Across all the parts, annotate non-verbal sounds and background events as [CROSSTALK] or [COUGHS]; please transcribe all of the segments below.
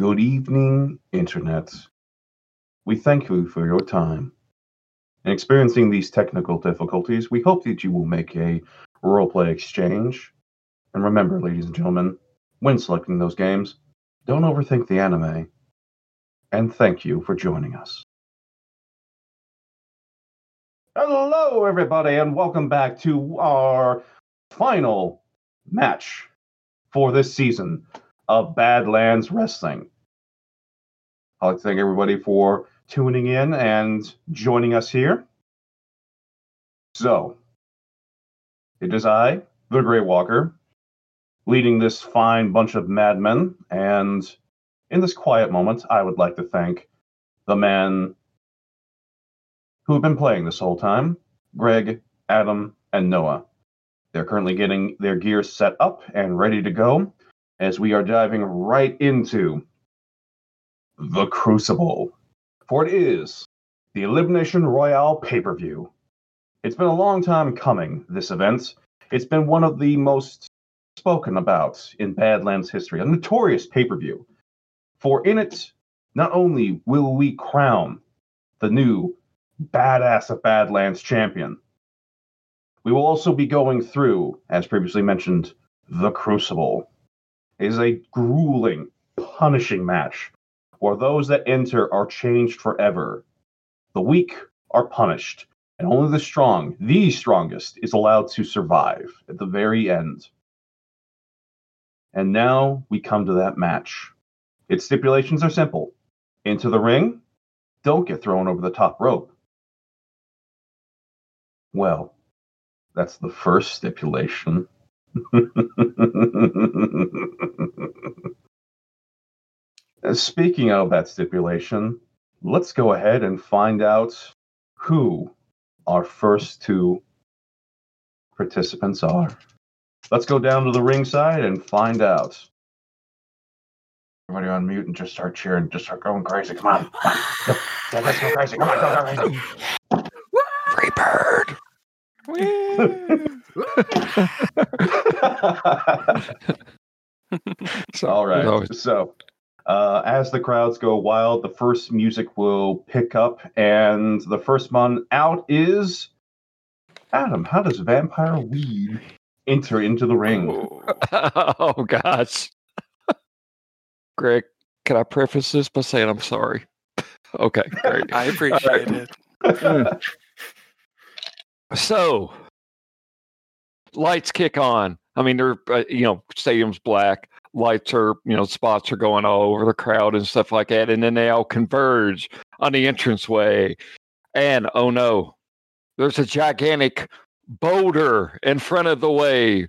Good evening, Internet. We thank you for your time. In experiencing these technical difficulties, we hope that you will make a roleplay exchange. And remember, ladies and gentlemen, when selecting those games, don't overthink the anime. And thank you for joining us. Hello, everybody, and welcome back to our final match for this season of Badlands Wrestling. I'd like to thank everybody for tuning in and joining us here. So, it is I, the Grey Walker, leading this fine bunch of madmen. And in this quiet moment, I would like to thank the man who have been playing this whole time Greg, Adam, and Noah. They're currently getting their gear set up and ready to go as we are diving right into the Crucible. For it is the Elimination Royale pay per view. It's been a long time coming, this event. It's been one of the most spoken about in Badlands history, a notorious pay per view. For in it, not only will we crown the new badass of Badlands champion, we will also be going through, as previously mentioned, the Crucible. Is a grueling, punishing match where those that enter are changed forever. The weak are punished, and only the strong, the strongest, is allowed to survive at the very end. And now we come to that match. Its stipulations are simple into the ring, don't get thrown over the top rope. Well, that's the first stipulation. [LAUGHS] Speaking of that stipulation, let's go ahead and find out who our first two participants are. Let's go down to the ringside and find out. Everybody on mute and just start cheering, just start going crazy. Come on. [SIGHS] Come on. Let's go crazy. Come on, go, go crazy. [SIGHS] [LAUGHS] Free bird. All right. always- So, uh, as the crowds go wild, the first music will pick up, and the first one out is Adam. How does vampire weed enter into the ring? [LAUGHS] oh gosh. Greg, can I preface this by saying I'm sorry? [LAUGHS] Okay, great. I appreciate it. [LAUGHS] So, lights kick on. I mean, they're uh, you know, stadium's black. Lights are you know, spots are going all over the crowd and stuff like that, and then they all converge on the entranceway. And oh no, there's a gigantic boulder in front of the way,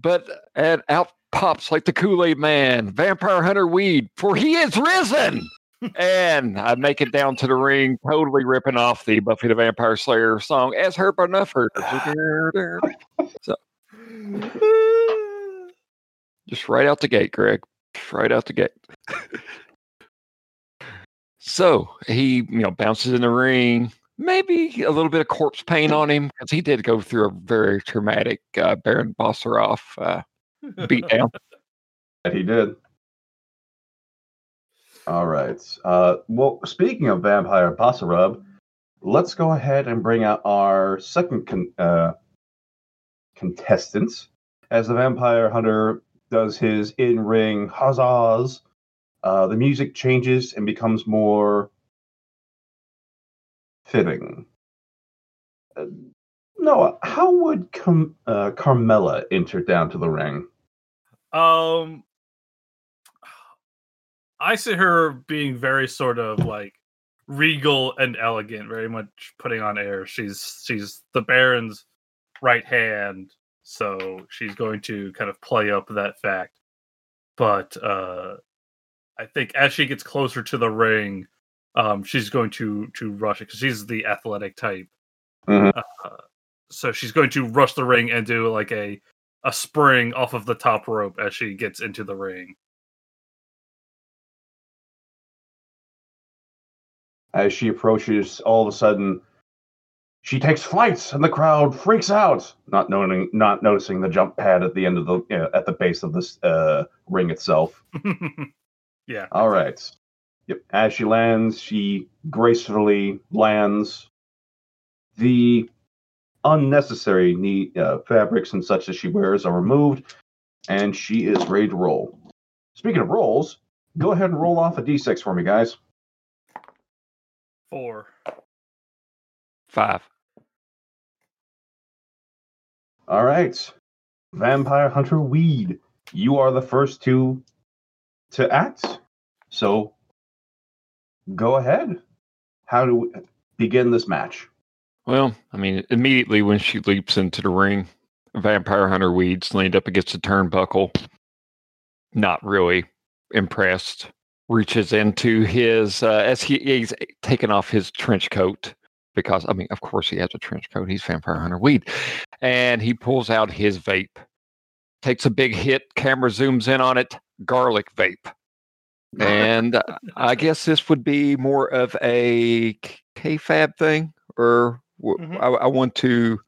but and out pops like the Kool Aid Man, Vampire Hunter Weed, for he is risen. And I make it down to the ring, totally ripping off the Buffy the Vampire Slayer song as heard by enough So just right out the gate, Greg. Just right out the gate. so he, you know, bounces in the ring. Maybe a little bit of corpse paint on him because he did go through a very traumatic uh, Baron Bosseroff uh, beat down. That [LAUGHS] he did. All right. Uh, well, speaking of vampire Basarub, let's go ahead and bring out our second con- uh, contestant as the vampire hunter does his in-ring huzzas. Uh, the music changes and becomes more fitting. Uh, Noah, how would Cam- uh, Carmella enter down to the ring? Um, I see her being very sort of like regal and elegant, very much putting on air. She's she's the Baron's right hand, so she's going to kind of play up that fact. But uh I think as she gets closer to the ring, um, she's going to to rush it because she's the athletic type. Mhm. Uh, so she's going to rush the ring and do like a a spring off of the top rope as she gets into the ring. As she approaches, all of a sudden, she takes flights, and the crowd freaks out, not knowing, not noticing the jump pad at the end of the, uh, at the base of this uh, ring itself. [LAUGHS] Yeah. All right. Yep. As she lands, she gracefully lands. The unnecessary knee, uh, fabrics and such that she wears are removed, and she is ready to roll. Speaking of rolls, go ahead and roll off a d6 for me, guys. Four. Five. All right. Vampire Hunter Weed, you are the first to to act. So go ahead. How do we begin this match? Well, I mean, immediately when she leaps into the ring, Vampire Hunter Weeds leaned up against the turnbuckle. Not really impressed. Reaches into his uh, as he, he's taken off his trench coat because I mean, of course, he has a trench coat. He's Vampire Hunter Weed, and he pulls out his vape. Takes a big hit. Camera zooms in on it. Garlic vape. [LAUGHS] And uh, I guess this would be more of a k- kayfabe thing, or w- Mhm. I, I want to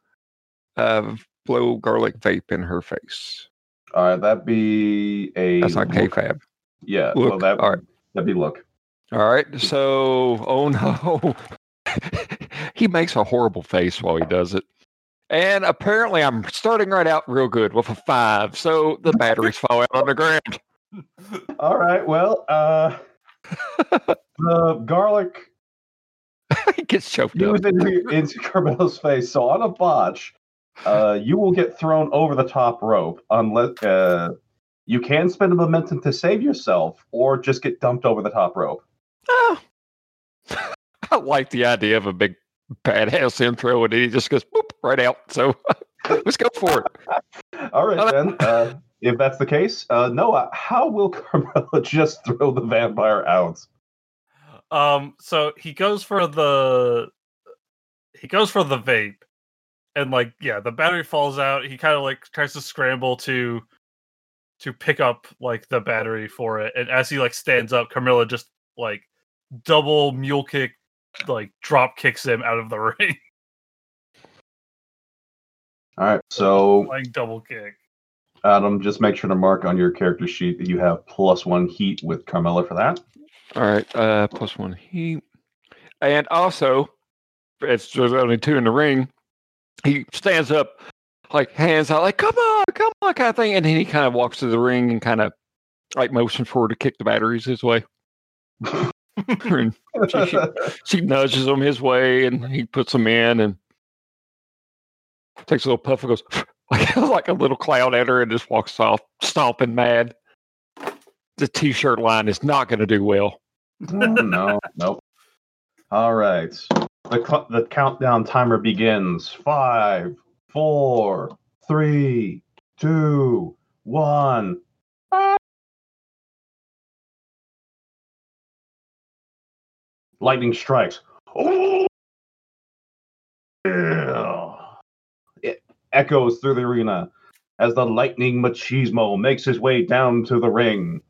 uh, blow garlic vape in her face. All right, that'd be a That's not look- kayfabe. Yeah, well, Look, that all right. That'd be look. All right. So, oh no. [LAUGHS] he makes a horrible face while he does it. And apparently, I'm starting right out real good with a five. So the batteries fall out on the ground. [LAUGHS] All right, well, uh, [LAUGHS] the garlic he gets choked up. used into, into Carmelo's face. So on a botch, uh, you will get thrown over the top rope unless uh, you can spend a momentum to save yourself, or just get dumped over the top rope. Oh. [LAUGHS] I like the idea of a big badass intro, and he just goes boop, right out. So [LAUGHS] let's go for it. [LAUGHS] All right, then. Uh, if that's the case, uh, Noah, how will Carmelo just throw the vampire out? Um, so he goes for the he goes for the vape, and like yeah, the battery falls out. He kind of like tries to scramble to to pick up like the battery for it, and as he like stands up, Carmilla just like double mule kick, like drop kicks him out of the [LAUGHS] ring, All right, so like double kick. Adam, just make sure to mark on your character sheet that you have plus one heat with Carmella for that. All right, uh, plus one heat, and also, it's there's only two in the ring. He stands up, like hands out, like "Come on, come on," kind of thing, and then he kind of walks to the ring and kind of like motions forward to kick the batteries his way. [LAUGHS] She, she, she nudges him his way, and he puts them in, and takes a little puff and goes [LAUGHS] [LAUGHS] like, a little cloud at her, and just walks off, stomping mad. The t-shirt line is not going to do well. Oh, no, nope. All right. The, cu- the countdown timer begins. Five, four, three, two, one. Lightning strikes. Oh! It echoes through the arena as the lightning machismo makes his way down to the ring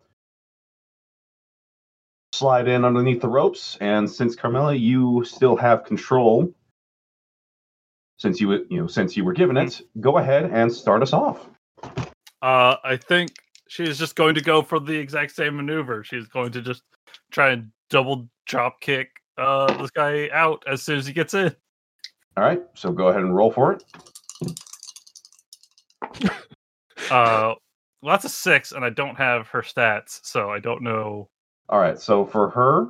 slide in underneath the ropes, and since Carmella, you still have control. Since you you know since you were given it, go ahead and start us off. Uh, I think she's just going to go for the exact same maneuver. She's going to just try and double drop kick uh this guy out as soon as he gets in. All right, so go ahead and roll for it. [LAUGHS] Uh, well, that's a six, and I don't have her stats, so I don't know. All right, so for her,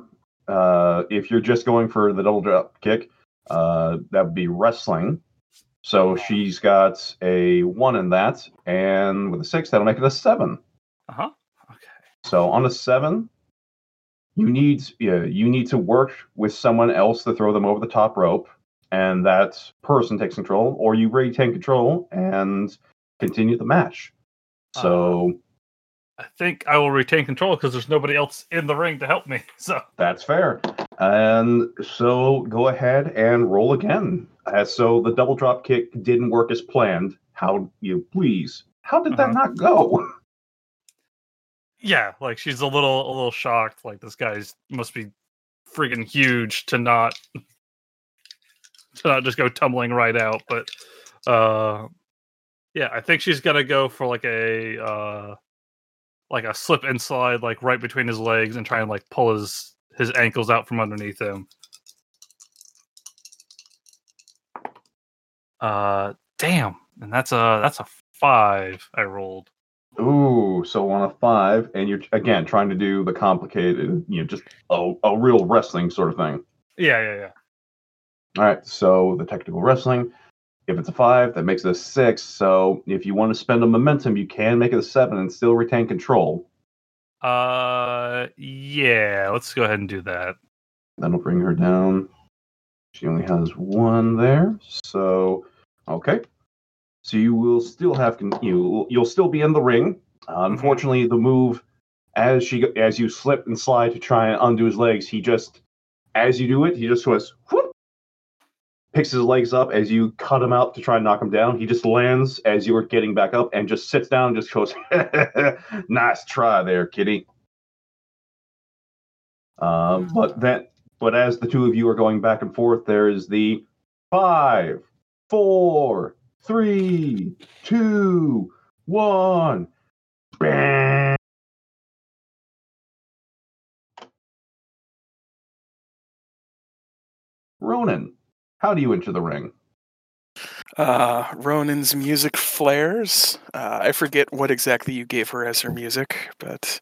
uh, if you're just going for the double drop kick, uh, that would be wrestling. So she's got a one in that, and with a six, that'll make it a seven. Uh huh. Okay. So on a seven, you need yeah, you need to work with someone else to throw them over the top rope, and that person takes control, or you retain control and continue the match. So I think I will retain control because there's nobody else in the ring to help me. [LAUGHS] So that's fair. And so go ahead and roll again. Uh, so the double drop kick didn't work as planned. How you please? How did that Uh-huh. not go? [LAUGHS] yeah, like she's a little a little shocked. Like this guy's must be freaking huge to not [LAUGHS] to not just go tumbling right out. But uh yeah, I think she's gonna go for like a uh like a slip and slide like right between his legs and try and like pull his his ankles out from underneath him. Uh, damn, and that's a that's a five I rolled. Ooh, so on a five, and you're again trying to do the complicated, you know, just a, a real wrestling sort of thing. Yeah, yeah, yeah. All right, so the technical wrestling. If it's a five, that makes it a six. So if you want to spend a momentum, you can make it a seven and still retain control. Uh, yeah. Let's go ahead and do that. That'll bring her down. She only has one there. So, okay. So you will still have con- you you'll still be in the ring. Uh, unfortunately, the move as she as you slip and slide to try and undo his legs, he just as you do it, he just goes whoop, picks his legs up as you cut him out to try and knock him down. He just lands as you are getting back up and just sits down and just goes, [LAUGHS] "Nice try there, kitty." Um, but that, but as the two of you are going back and forth, there is the five, four, three, two, one. Bang. Ronan, how do you enter the ring? Uh, Ronan's music flares. Uh, I forget what exactly you gave her as her music, but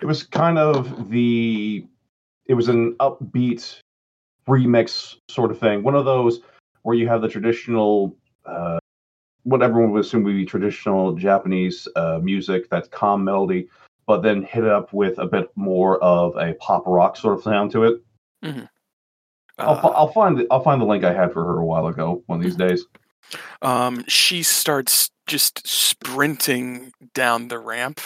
It was kind of the. It was an upbeat remix sort of thing. One of those where you have the traditional, uh, what everyone would assume would be traditional Japanese uh, music, that's calm melody, but then hit it up with a bit more of a pop rock sort of sound to it. I'll, uh, I'll find the, I'll find the link I had for her a while ago. One of these days. um, she starts just sprinting down the ramp.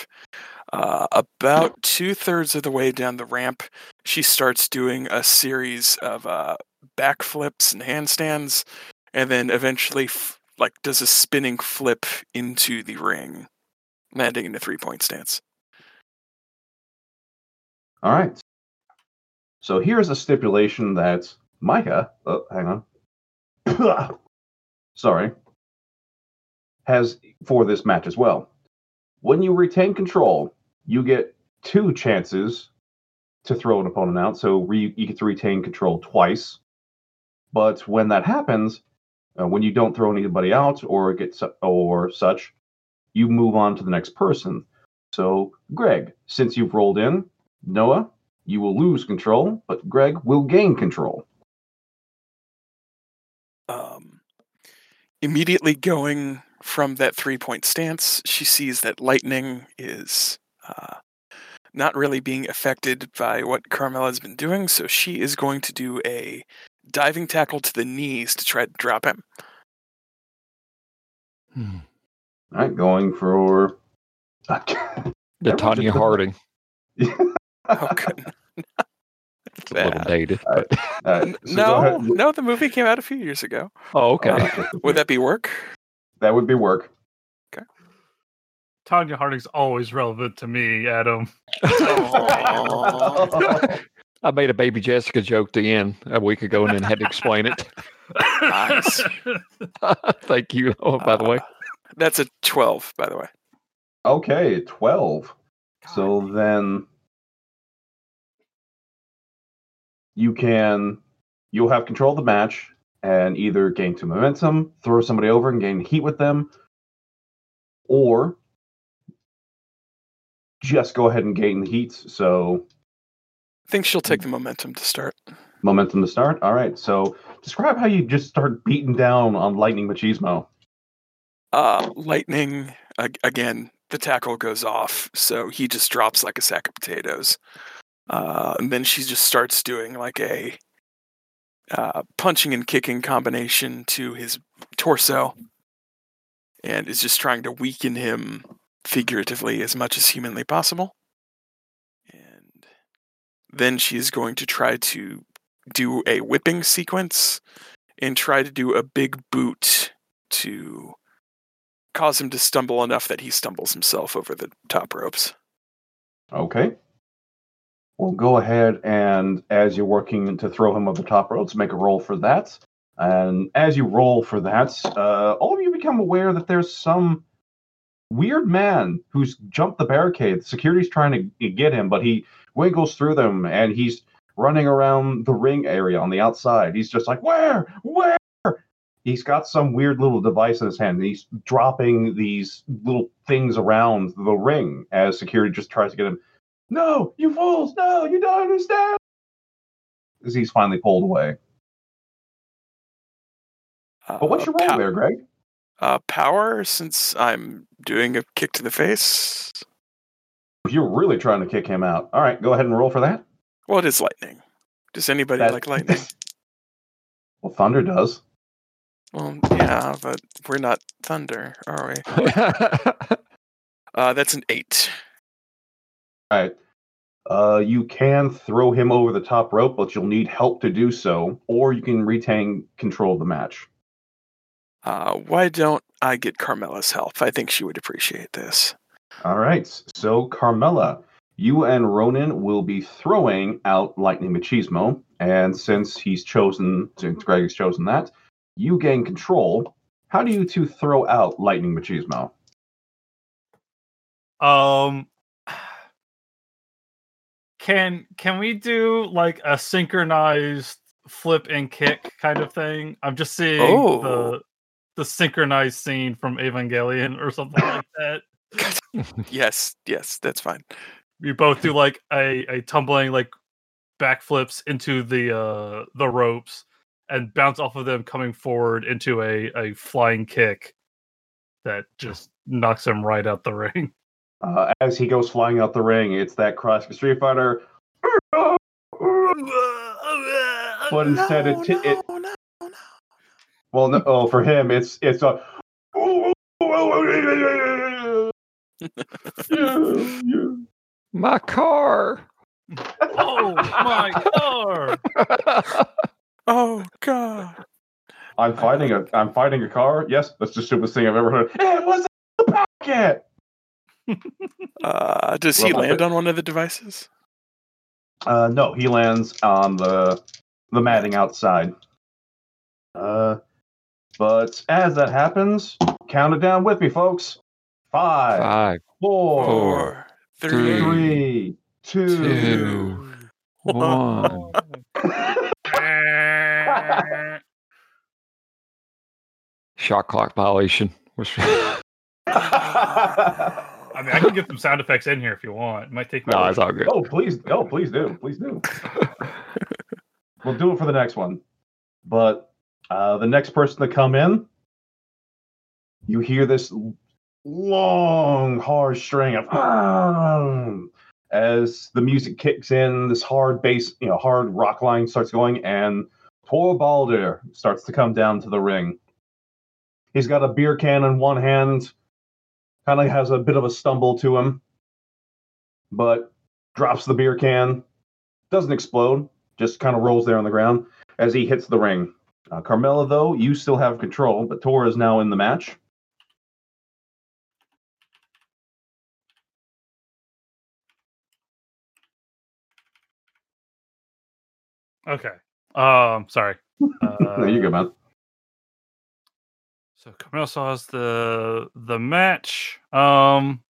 Uh, about two thirds of the way down the ramp, she starts doing a series of uh, backflips and handstands, and then eventually, f- like, does a spinning flip into the ring, landing in a three point stance. All right. So here's a stipulation that Micah, oh, hang on. [COUGHS] Sorry. Has for this match as well. When you retain control, you get two chances to throw an opponent out. So re, you get to retain control twice. But when that happens, uh, when you don't throw anybody out or get su- or such, you move on to the next person. So, Greg, since you've rolled in, Noah, you will lose control, but Greg will gain control. um, immediately going from that three point stance, she sees that lightning is uh, not really being affected by what Carmela has been doing, so she is going to do a diving tackle to the knees to try to drop him. Hmm. All right, going for. The [LAUGHS] Tonya Harding. [LAUGHS] Oh, good. It's a little dated. All right. But, All right, so no, no, the movie came out a few years ago. oh, okay. Uh, [LAUGHS] Would that be work? that would be work. Okay. Tonya Harding's always relevant to me, Adam. Aw. [LAUGHS] I made a baby Jessica joke to the end a week ago and then had to explain it. [LAUGHS] Nice. Thank you. Oh, by the way. Uh, that's a 12, by the way. Okay, 12. So then you can you'll have control of the match and either gain some momentum, throw somebody over and gain heat with them, or just go ahead and gain the heat. So I think she'll take the momentum to start. momentum to start. All right. So describe how you just start beating down on Lightning Machismo. Uh, lightning again. The tackle goes off, so he just drops like a sack of potatoes. Uh, and then she just starts doing like a uh, punching and kicking combination to his torso, and is just trying to weaken him figuratively as much as humanly possible. And then she is going to try to do a whipping sequence and try to do a big boot to cause him to stumble enough that he stumbles himself over the top ropes. Okay. Well, go ahead and as you're working to throw him over the top ropes, make a roll for that. And as you roll for that, uh, all of you become aware that there's some weird man who's jumped the barricade. Security's trying to get him, but he wiggles through them and he's running around the ring area on the outside. He's just like, Where? Where? He's got some weird little device in his hand. And he's dropping these little things around the ring as security just tries to get him. No, you fools! No, you don't understand! As he's finally pulled away. But what's your Uh, role pow- there, Greg? Uh, power, since I'm doing a kick to the face. If you're really trying to kick him out, all right, go ahead and roll for that. Well, it is lightning. Does anybody That- like lightning? [LAUGHS] Well, Thunder does. well, yeah, but we're not thunder, are we? [LAUGHS] Uh, that's an eight. All right. Uh, you can throw him over the top rope, but you'll need help to do so, or you can retain control of the match. Uh, why don't I get Carmela's help? I think she would appreciate this. All right. So, Carmela, you and Ronan will be throwing out Lightning Machismo, and since he's chosen, since Greg has chosen that, you gain control. How do you two throw out Lightning Machismo? Um, can can we do like a synchronized flip and kick kind of thing? I'm just seeing Oh. the the synchronized scene from Evangelion or something like [LAUGHS] that. [LAUGHS] Yes, yes, that's fine. You both do like a a tumbling like backflips into the uh the ropes and bounce off of them coming forward into a a flying kick that just knocks him right out the [LAUGHS] ring. Uh, as he goes flying out the ring, it's that classic Street Fighter. But instead it t- it- no, no, no. Well, no, oh, for him, it's it's a. My car. Oh my god! [LAUGHS] Oh god. I'm fighting a I'm fighting a car. Yes, that's the stupidest thing I've ever heard. It was a packet. [LAUGHS] Uh, does he Well, land on one of the devices? Uh, no, he lands on the the matting outside. Uh, but as that happens, count it down with me, folks. Five, Five, four, Four, three, three, two. two. [LAUGHS] Shot clock violation. [LAUGHS] Which- I mean, I can get some sound effects in here if you want. It might take me. no, it's all good. oh, please, oh, please do, please do. [LAUGHS] We'll do it for the next one. But uh, the next person to come in, you hear this long, hard string of [CLEARS THROAT] as the music kicks in. This hard bass, you know, hard rock line starts going, and Tor Balder starts to come down to the ring. He's got a beer can in one hand, kind of has a bit of a stumble to him, but drops the beer can, doesn't explode, just kind of rolls there on the ground as he hits the ring. Uh, Carmella, though, you still have control, but Tor is now in the match. Okay. Um, sorry. [LAUGHS] Uh, no, you go, man. So Camille saws the the match. Um,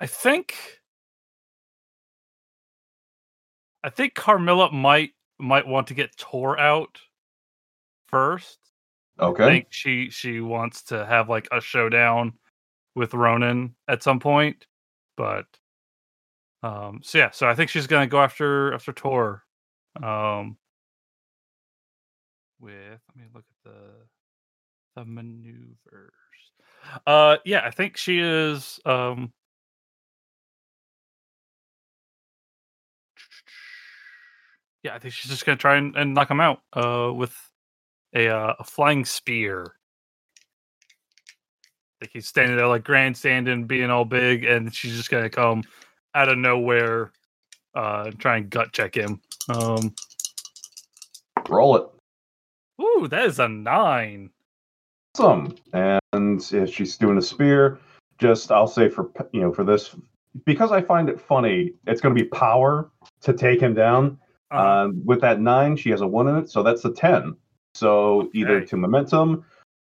I think. I think Carmilla might might want to get Tor out first. I Okay. think she she wants to have like a showdown with Ronan at some point, but um so yeah, so I think she's gonna go after after Tor. Um with let me look at the the maneuvers. Uh yeah, I think she is um yeah, I think she's just gonna try and, and knock him out uh with a uh, a flying spear. Like he's standing there like grandstanding, being all big, and she's just gonna come out of nowhere, uh, and try and gut check him. Um, Roll it. ooh, that is a nine. Awesome. And if she's doing a spear, just I'll say for you know for this because I find it funny, it's going to be power to take him down. Uh, Um, with that nine, she has a one in it, so that's a ten. So either Okay. to momentum,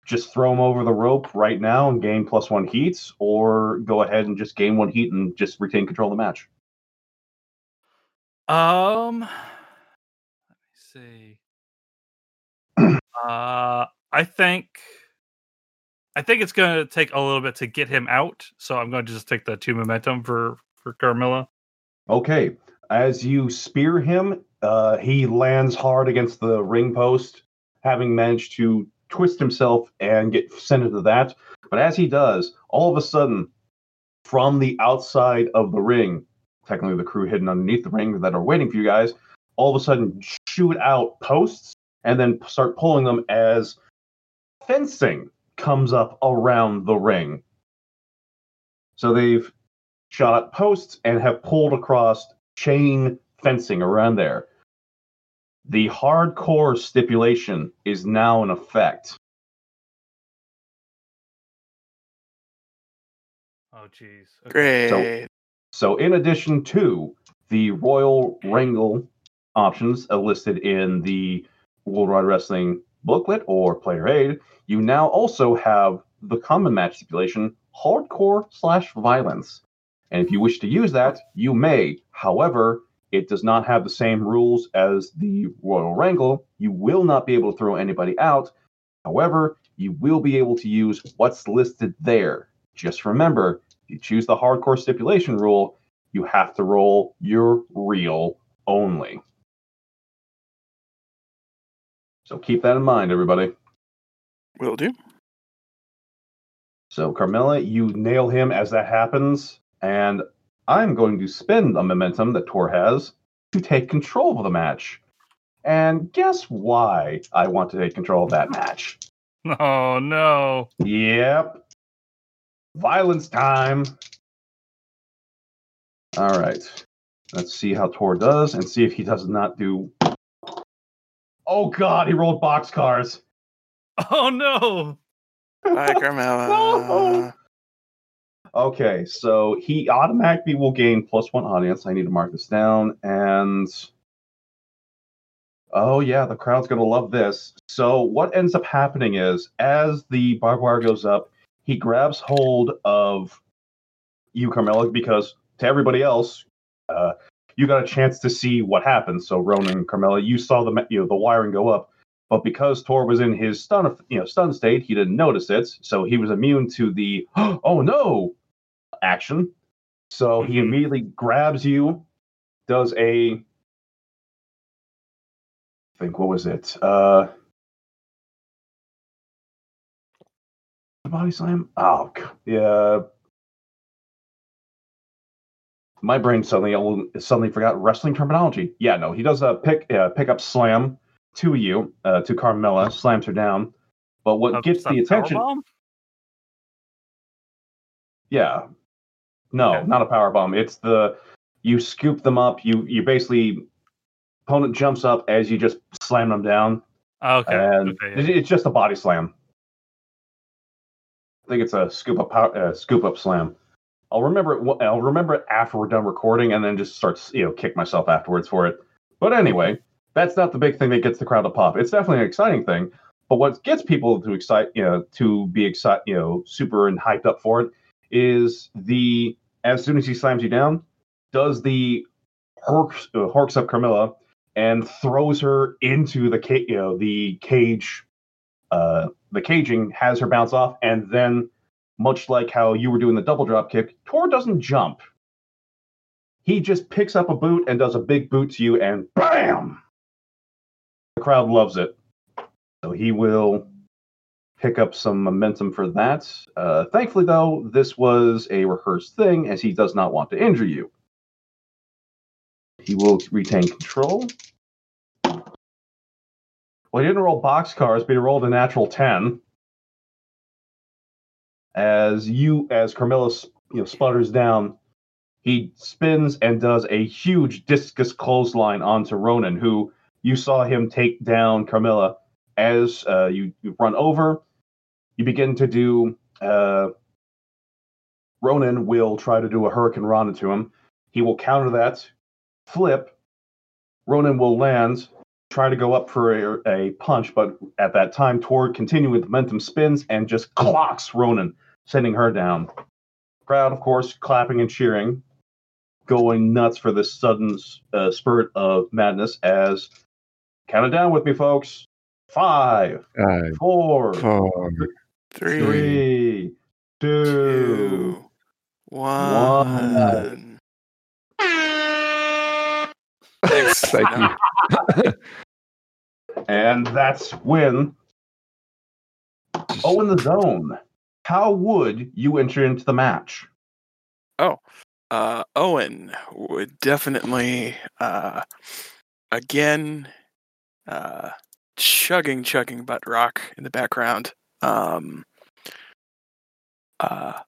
just throw him over the rope right now and gain plus one heat, or go ahead and just gain one heat and just retain control of the match? Um, let me see. [CLEARS THROAT] uh, I think, I think it's going to take a little bit to get him out. So I'm going to just take the two momentum for for Carmilla. Okay. As you spear him, uh, he lands hard against the ring post, having managed to twist himself and get sent into that. But as he does, all of a sudden, from the outside of the ring, technically the crew hidden underneath the ring that are waiting for you guys, all of a sudden shoot out posts and then start pulling them as fencing comes up around the ring. So they've shot at posts and have pulled across chain fencing around there. The hardcore stipulation is now in effect. Oh, jeez. Great. So, in addition to the Royal Wrangle options uh, listed in the World Wide Wrestling booklet or player aid, you now also have the common match stipulation hardcore slash violence. And if you wish to use that, you may. However, it does not have the same rules as the Royal Wrangle. You will not be able to throw anybody out. However, you will be able to use what's listed there. Just remember, if you choose the hardcore stipulation rule, you have to roll your real only. So keep that in mind, everybody. Will do. So, Carmilla, you nail him as that happens, and I'm going to spend a momentum that Tor has to take control of the match. And guess why I want to take control of that match? [LAUGHS] Oh no. Yep. Violence time. All right. Let's see how Tor does and see if he does not do. Oh, God, he rolled boxcars. [LAUGHS] Oh no. Bye, Carmella. [LAUGHS] Okay, so he automatically will gain plus one audience. I need to mark this down. And oh yeah, the crowd's gonna love this. So what ends up happening is as the barbed wire goes up, he grabs hold of you, Carmella, because to everybody else, uh, you got a chance to see what happened. So Ronan and Carmella, you saw the you know the wiring go up. But because Tor was in his stun, you know, stun state, he didn't notice it, so he was immune to the [GASPS] "oh no" action. So he Mhm. immediately grabs you, does a, I think what was it? Uh, the body slam. Oh, yeah. My brain suddenly suddenly forgot wrestling terminology. Yeah, no, he does a pick uh, pick up slam to you uh, to Carmella, slams her down. But what gets the attention? Yeah. No, Okay. not a power bomb. It's the you scoop them up. You you basically opponent jumps up as you just slam them down, Okay. and okay, it- yeah. it's just a body slam. I think it's a scoop up power, uh, scoop up slam. I'll remember it. I'll remember it after we're done recording, and then just start you know kick myself afterwards for it. But anyway, that's not the big thing that gets the crowd to pop. It's definitely an exciting thing. But what gets people to excite, you know, to be excited, you know, super and hyped up for it, is the as soon as he slams you down, does the horks, uh, horks up Carmilla and throws her into the ca- you know the cage, uh, the caging has her bounce off, and then much like how you were doing the double drop kick, Tor doesn't jump. He just picks up a boot and does a big boot to you, and bam! The crowd loves it. So he will pick up some momentum for that. Uh, thankfully, though, this was a rehearsed thing as he does not want to injure you. He will retain control. Well, he didn't roll boxcars, but he rolled a natural 10. As you, as Carmilla you know, sputters down, he spins and does a huge discus clothesline onto Ronan, who you saw him take down Carmilla. As uh, you, you run over, you begin to do. Uh, Ronan will try to do a Hurricanrana to him. He will counter that, flip. Ronan will land, try to go up for a, a punch, but at that time, Tor continuing with momentum spins and just clocks Ronan, sending her down. Crowd, of course, clapping and cheering, going nuts for this sudden uh, spurt of madness. As count it down with me, folks. Five, Five, four, four, Three, three, two. two, one. [LAUGHS] Thanks. Thank you. And that's when. Oh, in the zone. How would you enter into the match? Oh, uh, Owen would definitely, uh, again, uh, chugging, chugging butt rock in the background. Um, uh,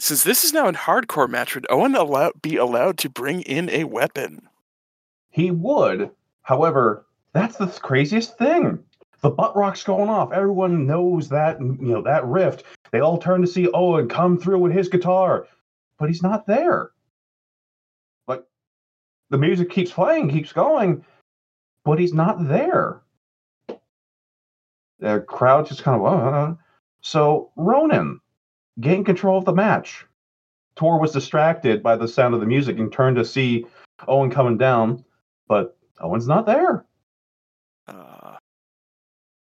since this is now a hardcore match, would Owen allow- be allowed to bring in a weapon? He would. However, that's the craziest thing. The butt rock's going off. Everyone knows that, you know, that rift. They all turn to see Owen come through with his guitar, but he's not there. Like, the music keeps playing, keeps going, but he's not there. The crowd just kind of, uh, so Ronan gained control of the match. Tor was distracted by the sound of the music and turned to see Owen coming down, but Owen's not there. Uh,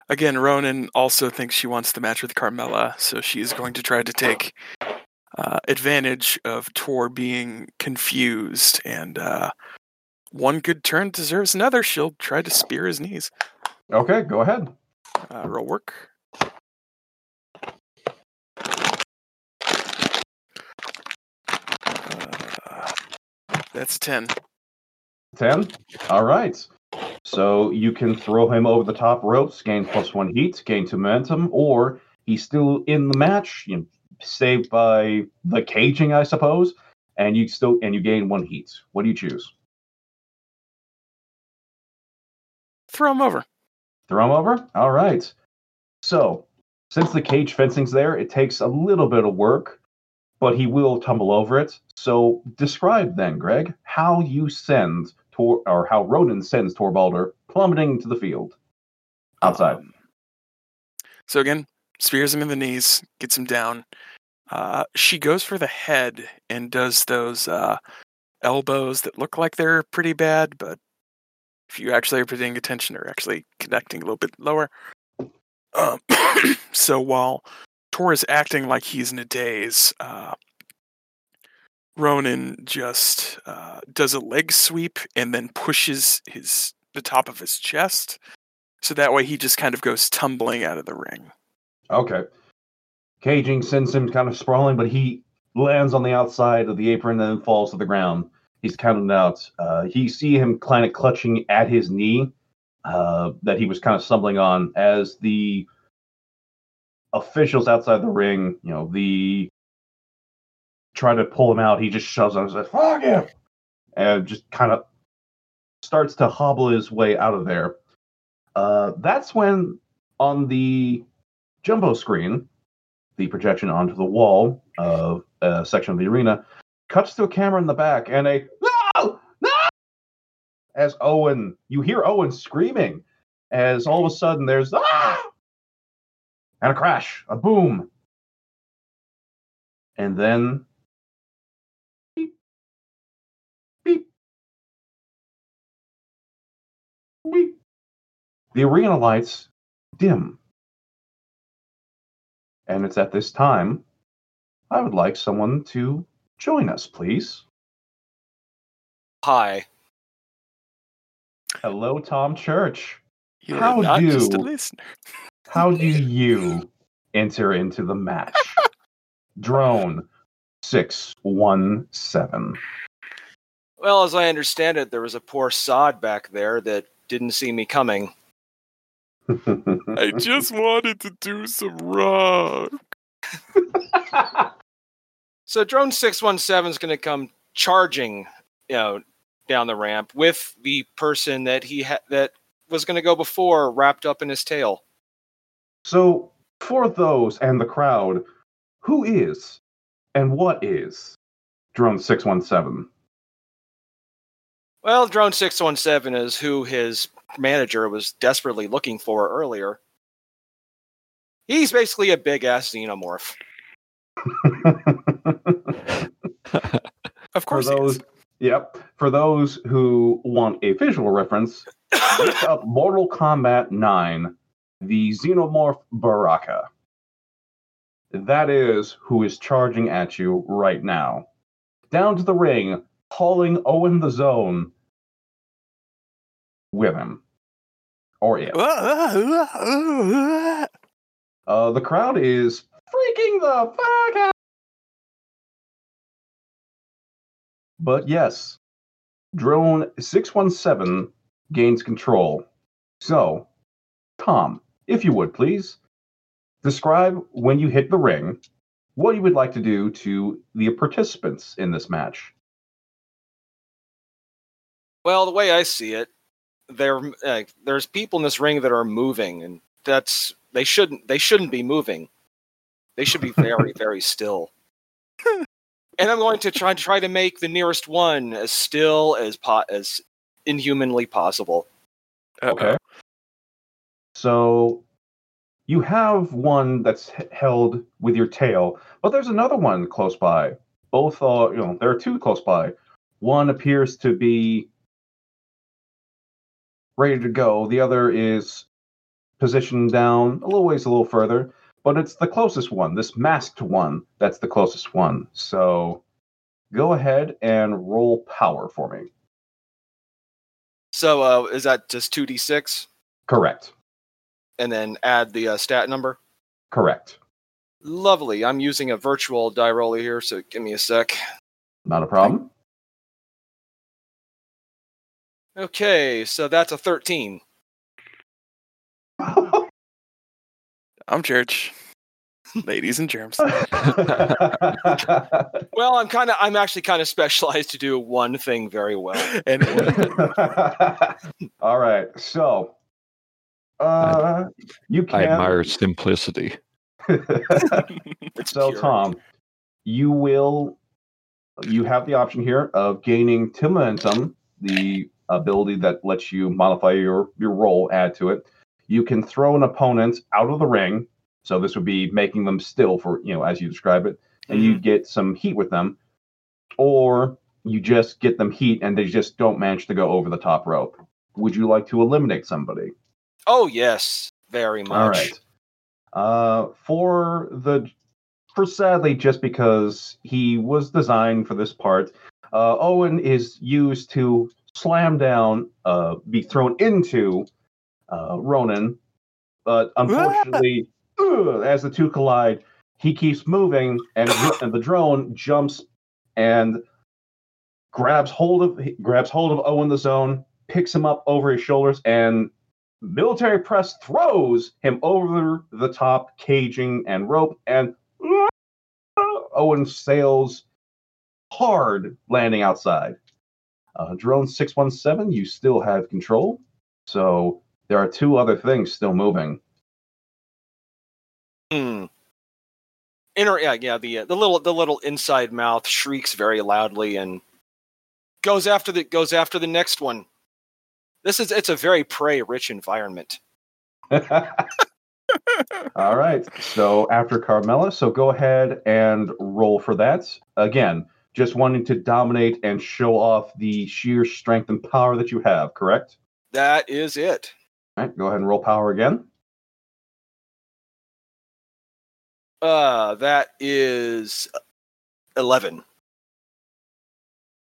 again, Ronan also thinks she wants the match with Carmella, so she is going to try to take uh, advantage of Tor being confused. And uh, one good turn deserves another. She'll try to spear his knees. Okay, go ahead. Uh, roll work. Uh, that's a 10. 10. All right. So you can throw him over the top ropes, gain plus one heat, gain two momentum, or he's still in the match, you know, saved by the caging, I suppose, and you still and you gain one heat. What do you choose? Throw him over. Throw him over? All right. So, since the cage fencing's there, it takes a little bit of work, but he will tumble over it. So, describe then, Greg, how you send Tor or how Ronan sends Torbalder plummeting to the field outside. Um, so again, spears him in the knees, gets him down. Uh, she goes for the head and does those uh, elbows that look like they're pretty bad, but if you actually are paying attention, are actually connecting a little bit lower. Um, [COUGHS] so while Tor is acting like he's in a daze, uh, Ronan just uh, does a leg sweep and then pushes his the top of his chest, so that way he just kind of goes tumbling out of the ring. Okay. Caging sends him kind of sprawling, but he lands on the outside of the apron and then falls to the ground. He's counted out. Uh, you see him kind of clutching at his knee uh, that he was kind of stumbling on as the officials outside the ring, you know, the try to pull him out. He just shoves him and says, "Fuck him," and just kind of starts to hobble his way out of there. Uh, that's when on the jumbo screen, the projection onto the wall of a section of the arena cuts to a camera in the back and a no, no, as Owen, you hear Owen screaming as all of a sudden there's ah, and a crash, a boom, and then beep. The arena lights dim. And it's at this time I would like someone to join us, please. Hi. Hello, Tom Church. You're How not just a do- listener. [LAUGHS] How do you enter into the match? [LAUGHS] Drone 617. Well, as I understand it, there was a poor sod back there that didn't see me coming. [LAUGHS] I just wanted to do some rock. [LAUGHS] So drone 617 is going to come charging, you know, down the ramp with the person that he had that was going to go before wrapped up in his tail. so, for those and the crowd, who is and what is Drone 617? Well, Drone 617 is who his manager was desperately looking for earlier. He's basically a big ass xenomorph. [LAUGHS] Of For course, he those, yep. For those who want a visual reference, look up [LAUGHS] Mortal Kombat 9, the Xenomorph Baraka. That is who is charging at you right now. Down to the ring, hauling Owen the Zone with him. Or it. Uh, the crowd is freaking the fuck out. But yes, drone 617 gains control. So, Tom, if you would please, describe when you hit the ring what you would like to do to the participants in this match. Well, the way I see it, there uh, there's people in this ring that are moving, and that's they shouldn't they shouldn't be moving. They should be very [LAUGHS] very still. and I'm going to try try to make the nearest one as still as po- as inhumanly possible. Uh-oh. Okay. So you have one that's h- held with your tail, but there's another one close by. Both are, you know, there are two close by. One appears to be ready to go. The other is positioned down a little ways, a little further, but it's the closest one. This masked one, that's the closest one. So go ahead and roll power for me. So uh, is that just two d six, Correct. and then add the uh, stat number? Correct. Lovely. I'm using a virtual die roller here, so give me a sec. Not a problem. Okay, so that's a 13. [LAUGHS] I'm Church. [LAUGHS] Ladies and germs. [LAUGHS] Well, I'm kind of I'm actually kind of specialized to do one thing very well. Anyway, All right. So, uh, you can. I admire simplicity. It's so, pure. Tom, you will. You have the option here of gaining two momentum, the ability that lets you modify your your roll, add to it. You can throw an opponent out of the ring. So this would be making them still for you know as you describe it, and you get some heat with them, or you just get them heat and they just don't manage to go over the top rope. Would you like to eliminate somebody? Oh yes, very much. All right. Uh, for the for sadly, just because he was designed for this part, uh, Owen is used to slam down, uh, be thrown into uh, Ronan, but [LAUGHS] unfortunately, ugh, as the two collide, he keeps moving, and, and the drone jumps and grabs hold of grabs hold of Owen the Zone, picks him up over his shoulders, and military press throws him over the top caging and rope, and [LAUGHS] Owen sails hard, landing outside. Uh, drone 617, you still have control. So there are two other things still moving. Hmm. Inner, yeah, yeah. The uh, the little the little inside mouth shrieks very loudly and goes after the goes after the next one. This is it's a very prey rich environment. [LAUGHS] All right. So after Carmela, so go ahead and roll for that. Again, just wanting to dominate and show off the sheer strength and power that you have, correct? That is it. All right, go ahead and roll power again. Uh, that is eleven.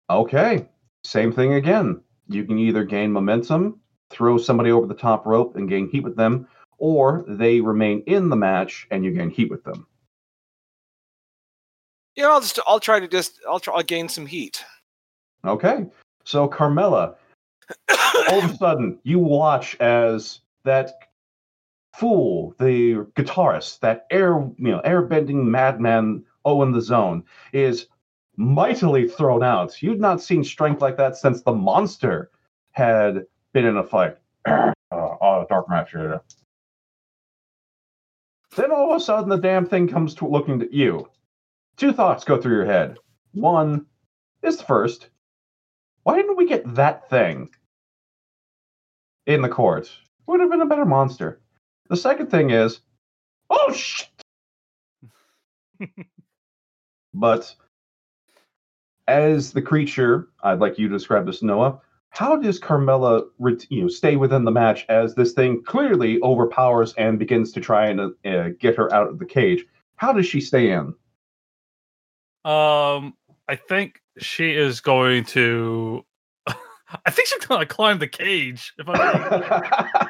Okay. Same thing again. You can either gain momentum, throw somebody over the top rope and gain heat with them, or they remain in the match and you gain heat with them. Yeah, I'll just I'll try to just I'll try I'll gain some heat. Okay. So Carmela, all of a [COUGHS] sudden you watch as that fool, the guitarist, that air, you know, airbending madman Owen the Zone, is mightily thrown out. You'd not seen strength like that since the monster had been in a fight. uh, [COUGHS] oh, Dark Rapture. Then all of a sudden the damn thing comes to looking at you. Two thoughts go through your head. One is the first. Why didn't we get that thing in the court? Would have been a better monster. The second thing is, oh shit! [LAUGHS] but as the creature, I'd like you to describe this, Noah. How does Carmela, you know, stay within the match as this thing clearly overpowers and begins to try and uh, get her out of the cage? How does she stay in? Um, I think she is going to. [LAUGHS] I think she's gonna climb the cage. If I,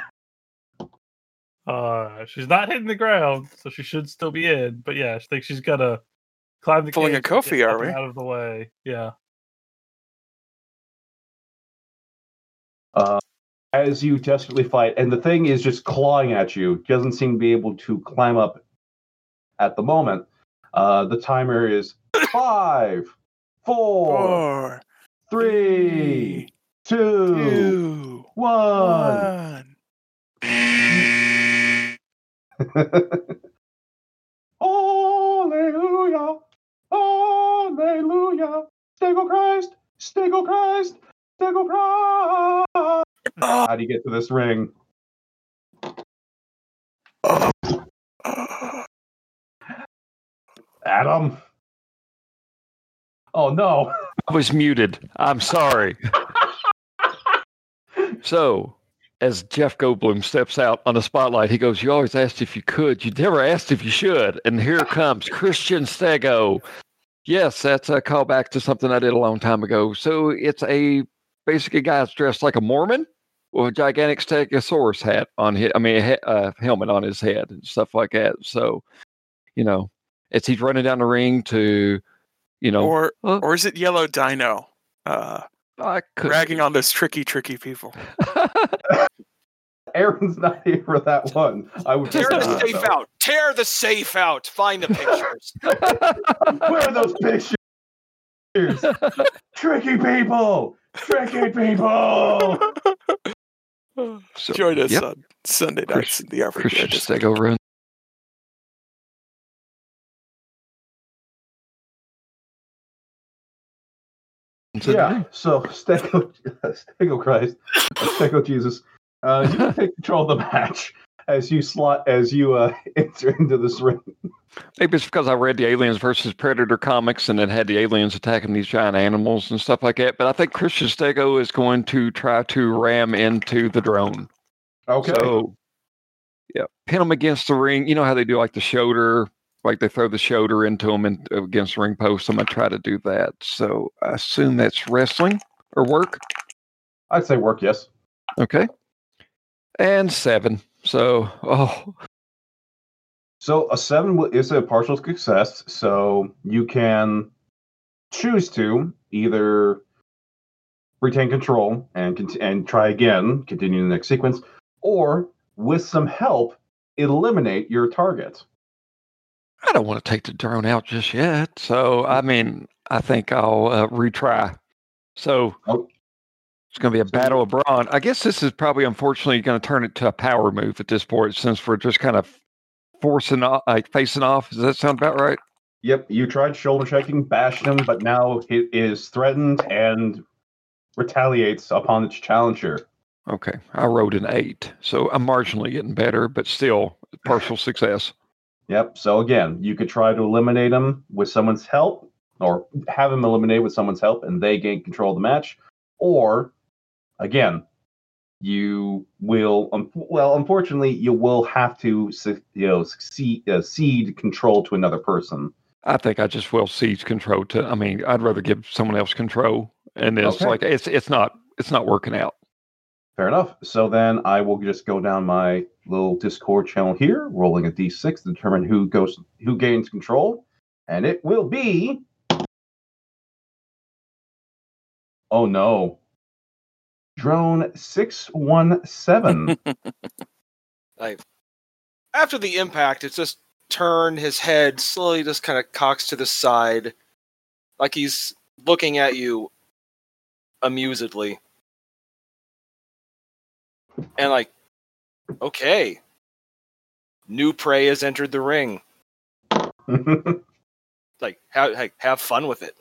[LAUGHS] uh, she's not hitting the ground, so she should still be in. But yeah, I think she's gonna climb the Pulling a cage. and Kofi, are we? Out of the way. Yeah. uh, as you desperately fight, and the thing is just clawing at you, doesn't seem to be able to climb up at the moment. Uh, the timer is five, four, Four, three, two, two, one. one. Hallelujah! Hallelujah! Stego Christ! Stego Christ! Stego Christ! How do you get to this ring? oh. Adam? Oh no! I was muted. I'm sorry. [LAUGHS] so, as Jeff Goldblum steps out on the spotlight, he goes, You always asked if you could. You never asked if you should. And here comes Christian Stego. Yes, that's a callback to something I did a long time ago. So, it's a basically a guy that's dressed like a Mormon with a gigantic Stegosaurus hat on his, I mean, a he- uh, helmet on his head and stuff like that. So, you know, as he's running down the ring to, you know, Or or is it Yellow Dino? Uh, I could ragging on those tricky, tricky people. [LAUGHS] Aaron's not here for that one. I would Tear the safe though. out. Tear the safe out. Find the pictures. [LAUGHS] Where are those pictures? [LAUGHS] Tricky people! Tricky people! So, Join us yep, on Sunday nights Christian- in the African Christian Discord. Stego yeah, so Stego, [LAUGHS] Stego Christ, Stego Jesus, uh, you [LAUGHS] take control of the match as you slot as you uh, [LAUGHS] enter into this ring. Maybe it's because I read the Aliens versus Predator comics and it had the aliens attacking these giant animals and stuff like that. But I think Christian Stego is going to try to ram into the drone. Okay. So, yeah, pin them against the ring. You know how they do like the shoulder, like they throw the shoulder into them and uh, against the ring post. I'm gonna try to do that. So I assume that's wrestling or work. I'd say work, yes. Okay, and seven. So oh, So a seven is a partial success. So you can choose to either retain control and and try again, continue the next sequence, or with some help, eliminate your target. I don't want to take the drone out just yet. So I mean, I think I'll uh, retry. So Oh. it's going to be a battle of brawn. I guess this is probably unfortunately going to turn it to a power move at this point, since we're just kind of forcing off, like facing off. Does that sound about right? Yep, you tried shoulder checking, bashed him, but now it is threatened and retaliates upon its challenger. Okay, I wrote an eight, so I'm marginally getting better, but still [LAUGHS] partial success. Yep. So again, you could try to eliminate him with someone's help, or have him eliminate with someone's help, and they gain control of the match. Or, again, you will. Um, well, unfortunately, you will have to, you know, succeed, uh, cede control to another person. I think I just will seize control to. I mean, I'd rather give someone else control, and it's Okay. like it's it's not it's not working out. Fair enough. So then I will just go down my little Discord channel here, rolling a d6 to determine who goes, who gains control, and it will be. Oh no. Drone six one seven. [LAUGHS] After the impact, it's just turned his head slowly, just kind of cocks to the side, like he's looking at you amusedly. And like, okay, new prey has entered the ring. [LAUGHS] Like, have have, have fun with it.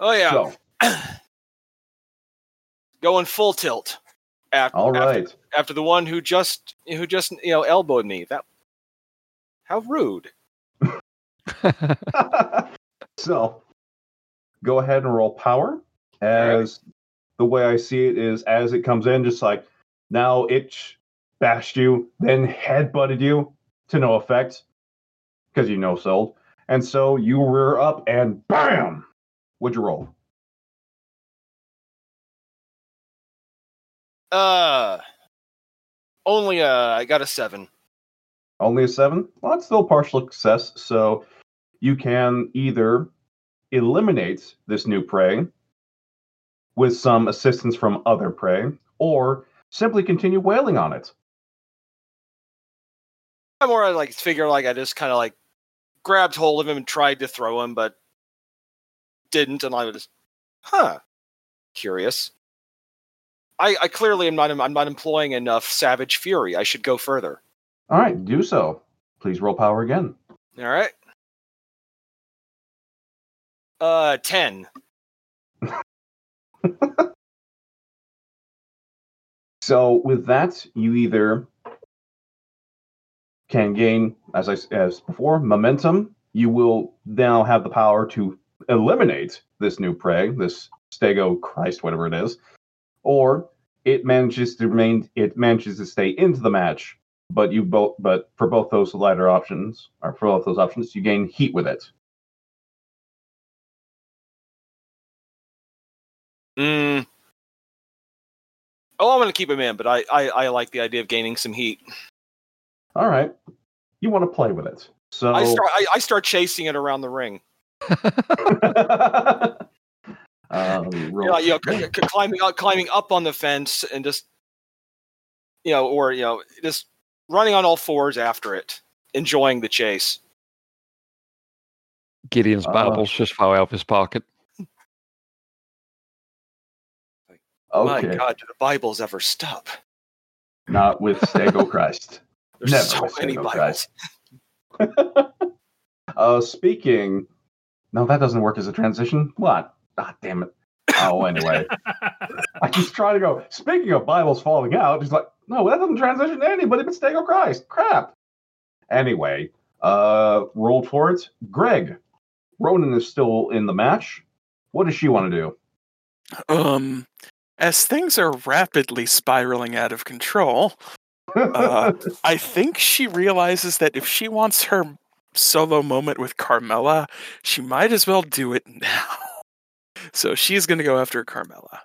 Oh yeah, So, [CLEARS THROAT] going full tilt. After, all right. After, after the one who just who just you know elbowed me. That how rude. [LAUGHS] [LAUGHS] so, go ahead and roll power. As the way I see it is, as it comes in, just like now it bashed you, then headbutted you to no effect because you no sold. And so you rear up and bam! Would you roll? Uh, only uh, I got a seven. Only a seven? Well, that's still partial success. So you can either eliminate this new prey with some assistance from other prey, or simply continue wailing on it. I'm more like figure like I just kind of like grabbed hold of him and tried to throw him, but didn't, and I was, huh, curious. I, I clearly am not I'm not employing enough savage fury. I should go further. All right, do so. Please roll power again. All right. Uh, ten. [LAUGHS] [LAUGHS] So with that, you either can gain, as I as before, momentum. You will now have the power to eliminate this new prey, this Stego Christ, whatever it is, or it manages to remain. It manages to stay into the match. But you both, but for both those latter options, or for both those options, you gain heat with it. Mm. Oh, I'm gonna keep him in, but I, I I like the idea of gaining some heat. All right, you want to play with it. So I start I, I start chasing it around the ring. [LAUGHS] [LAUGHS] um, You roll- you know, c- c- climbing up, climbing up on the fence and just you know, or you know, just running on all fours after it, enjoying the chase. Gideon's Uh. Just fell out of his pocket. Okay, My God, do the Bibles ever stop? not with Stego [LAUGHS] Christ. There's Never so with many Stego Bibles. Christ. [LAUGHS] uh, speaking, no, that doesn't work as a transition. What? Ah, damn it. Oh, anyway, [LAUGHS] I just try to go. Speaking of Bibles falling out, he's like, no, that doesn't transition to anybody but Stego Christ. Crap. Anyway, uh, roll for it. Greg, Ronan is still in the match. What does she want to do? Um, as things are rapidly spiraling out of control, Uh, [LAUGHS] I think she realizes that if she wants her solo moment with Carmela, she might as well do it [LAUGHS] now. So she's going to go after Carmela.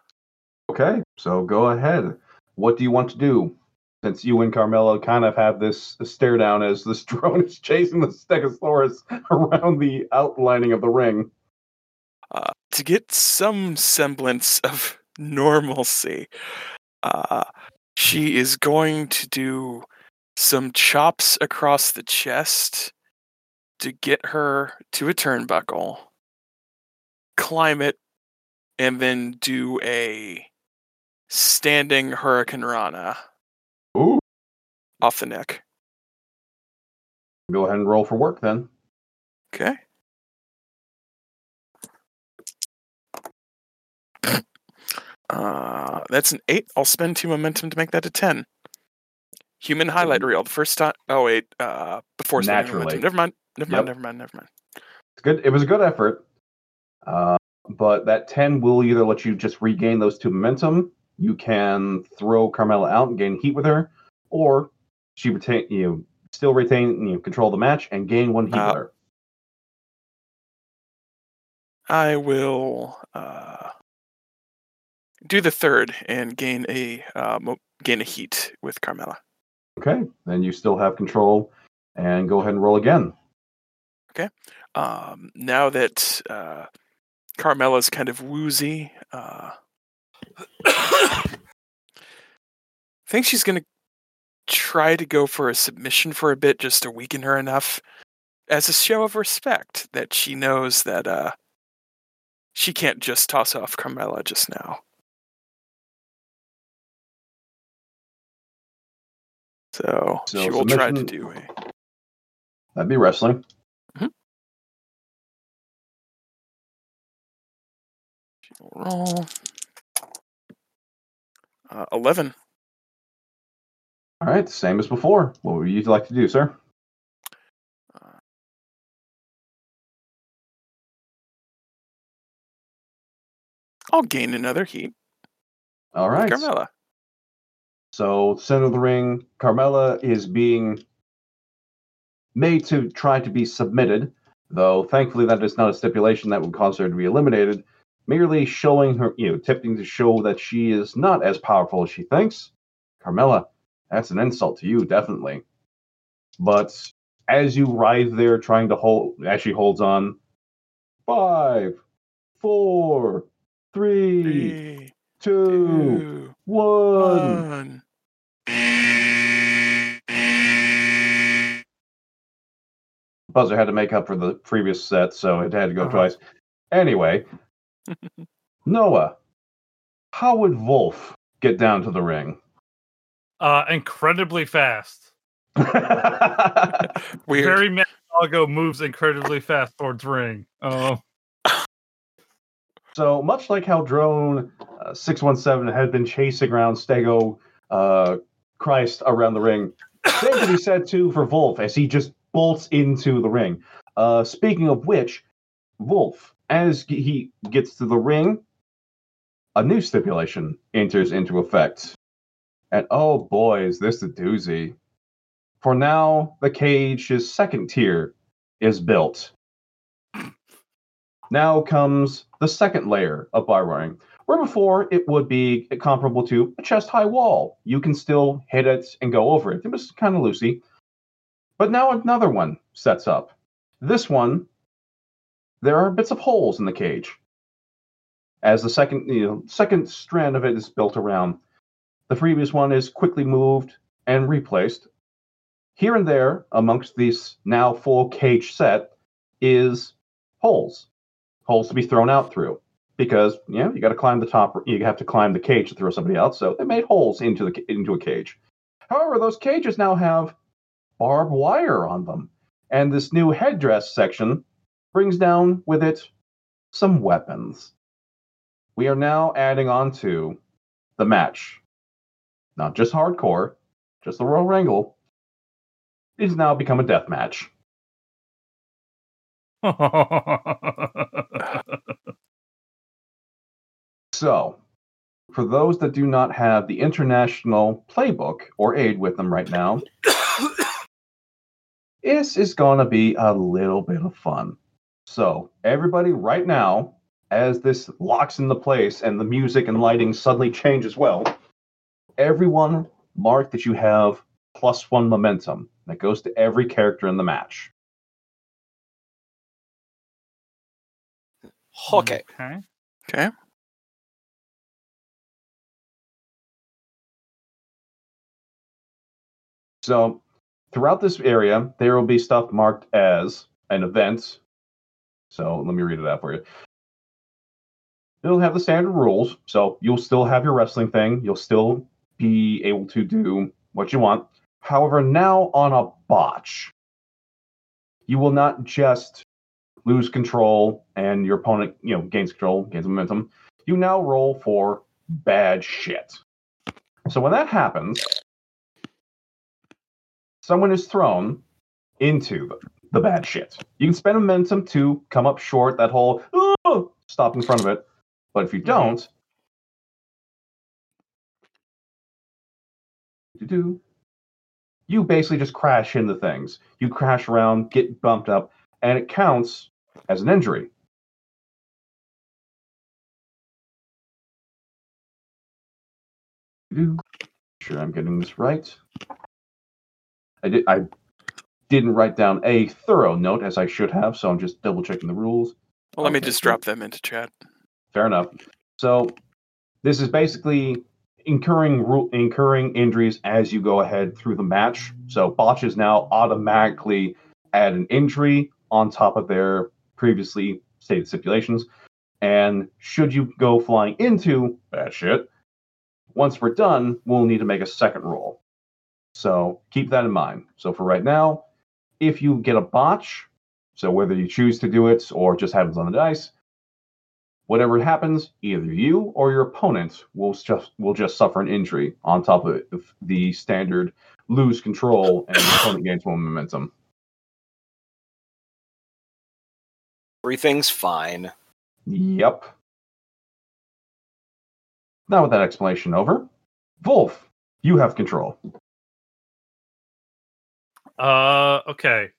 Okay, so go ahead. What do you want to do? Since you and Carmelo kind of have this stare down as this [LAUGHS] drone is chasing the Stegosaurus around the outlining of the ring. Uh, to get some semblance of normalcy, uh, she is going to do some chops across the chest to get her to a turnbuckle, climb it, and then do a standing Hurricanrana Ooh. off the neck. Go ahead and roll for work then. Okay. Uh, that's an eight. I'll spend two momentum to make that a ten. Human highlight reel. The first time. Oh wait. Uh, before spending Naturally. momentum. Never mind. Never Yep. mind. Never mind. Never mind. It's good. It was a good effort. Uh, but that 10 will either let you just regain those two momentum. You can throw Carmela out and gain heat with her, or she retain you know, still retain you know, control of the match and gain one heat Uh, with her. I will uh, do the third and gain a uh, gain a heat with Carmela. Okay, then you still have control, and go ahead and roll again. Okay. Um, now that uh, Carmela's kind of woozy, uh, [COUGHS] I think she's going to try to go for a submission for a bit just to weaken her enough as a show of respect that she knows that uh, she can't just toss off Carmela just now. So, So she will try to do a That'd be wrestling. Roll. Uh, 11. All right, same as before. What would you like to do, sir? I'll gain another heat. All right. Carmella. So, center of the ring, Carmella is being made to try to be submitted, though thankfully that is not a stipulation that would cause her to be eliminated. Merely showing her, you know, tipping to show that she is not as powerful as she thinks. Carmella, that's an insult to you, definitely. But as you writhe there trying to hold, as she holds on, five, four, three, Three, two, two, one. one. Buzzer had to make up for the previous set, so it had to go Uh-huh. twice. Anyway, [LAUGHS] Noah, how would Wolf get down to the ring? Uh, incredibly fast. [LAUGHS] Weird. Very Mad Doggo moves incredibly fast towards ring. Oh, so much like how Drone uh, 617 had been chasing around Stego uh, Christ around the ring, same could be said too for Wolf as he just bolts into the ring. Uh, speaking of which, Wolf, as he gets to the ring, a new stipulation enters into effect. And oh boy, is this a doozy. For now, the cage's second tier is built. Now comes the second layer of barbed wiring, where before it would be comparable to a chest high wall. You can still hit it and go over it. It was kind of loosey. But now another one sets up. This one, there are bits of holes in the cage. As the second, you know, second strand of it is built around, the previous one is quickly moved and replaced. Here and there, amongst this now full cage set, is holes, holes to be thrown out through. Because you know you got to climb the top, you have to climb the cage to throw somebody out. So they made holes into the into a cage. However, those cages now have barbed wire on them, and this new headdress section brings down with it some weapons. We are now adding on to the match. Not just hardcore, just the Royal Wrangle. It has now become a death match. [LAUGHS] So, for those that do not have the international playbook or aid with them right now, [COUGHS] this is going to be a little bit of fun. So, everybody, right now, as this locks into place and the music and lighting suddenly change as well, everyone mark that you have plus one momentum. That goes to every character in the match. Okay. Okay. Okay. So, throughout this area, there will be stuff marked as an event. So, let me read it out for you. It'll have the standard rules. So, you'll still have your wrestling thing. You'll still be able to do what you want. However, now on a botch, you will not just lose control and your opponent, you know, gains control, gains momentum. You now roll for bad shit. So, when that happens, someone is thrown into the, bad shit. You can spend momentum to come up short, that whole "Oh," stop in front of it. But if you don't, do you basically just crash into things. You crash around, get bumped up, and it counts as an injury. Sure I'm getting this right. I did. I didn't write down a thorough note as I should have, so I'm just double checking the rules. Well, let me just drop them into chat. Fair enough. So this is basically incurring incurring injuries as you go ahead through the match. So botches now automatically add an injury on top of their previously stated stipulations. And should you go flying into bad shit, once we're done, we'll need to make a second roll. So keep that in mind. So for right now, if you get a botch, so whether you choose to do it or just happens on the dice, Whatever happens, either you or your opponent will just will just suffer an injury on top of, the standard lose control and the opponent gains more momentum. Everything's fine. Yep. Now with that explanation over, Wolf, you have control. Uh, okay.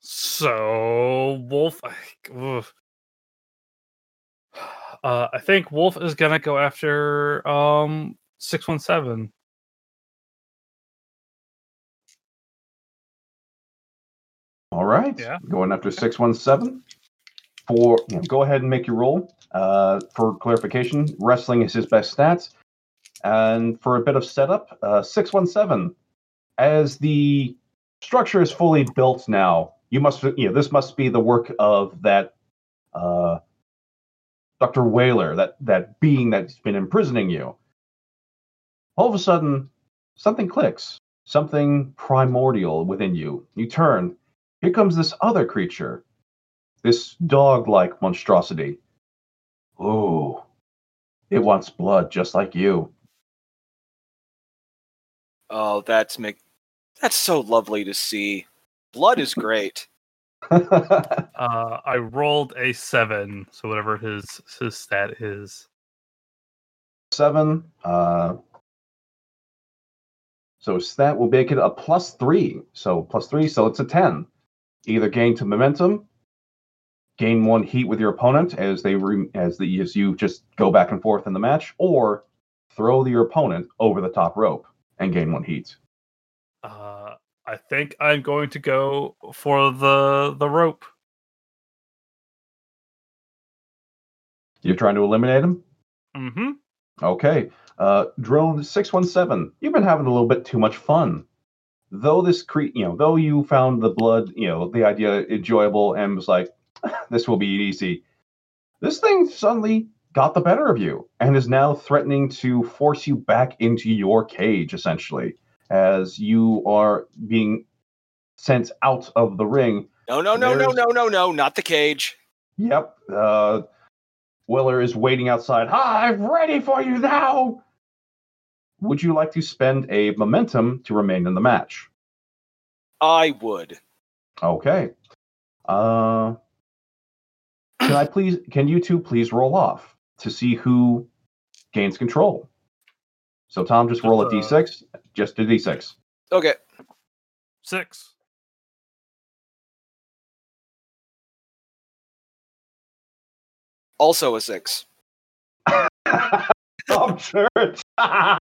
So Wolf, I- uh, I think Wolf is gonna go after um six one seven. All right. Yeah. Going after 617. For you know, go ahead and make your roll. Uh, for clarification, wrestling is his best stats. And for a bit of setup, uh, 617. As the structure is fully built now, you must you know this must be the work of that uh, Dr. Whaler, that that being that's been imprisoning you. All of a sudden, something clicks. Something primordial within you. You turn, here comes this other creature, this dog like monstrosity. Oh, it wants blood just like you. Oh, that's make that's so lovely to see. Blood is great. [LAUGHS] Uh, I rolled a seven, so whatever his his stat is. Seven. Uh, so that will make it a plus three. So plus three, so it's a 10. Either gain to momentum, gain one heat with your opponent as they re- as the as you just go back and forth in the match, or throw your opponent over the top rope and gain one heat. Uh, I think I'm going to go for the the rope. You're trying to eliminate him? Mm-hmm. Okay. Uh, drone 617, you've been having a little bit too much fun. Though this cre you know, though you found the blood, you know, the idea enjoyable and was like, [LAUGHS] this will be easy. This thing suddenly got the better of you and is now threatening to force you back into your cage, essentially, as you are being sent out of the ring No, no, no, no, There's- no, no, no, not the cage. Yep. Uh, Willer is waiting outside. Hi, I'm ready for you now. Would you like to spend a momentum to remain in the match? I would. Okay. Uh, can I please? Can you two please roll off to see who gains control? So Tom, just roll a Just, d6. Just a d6. Okay. Six. Also a six. [LAUGHS] Tom Church. [LAUGHS]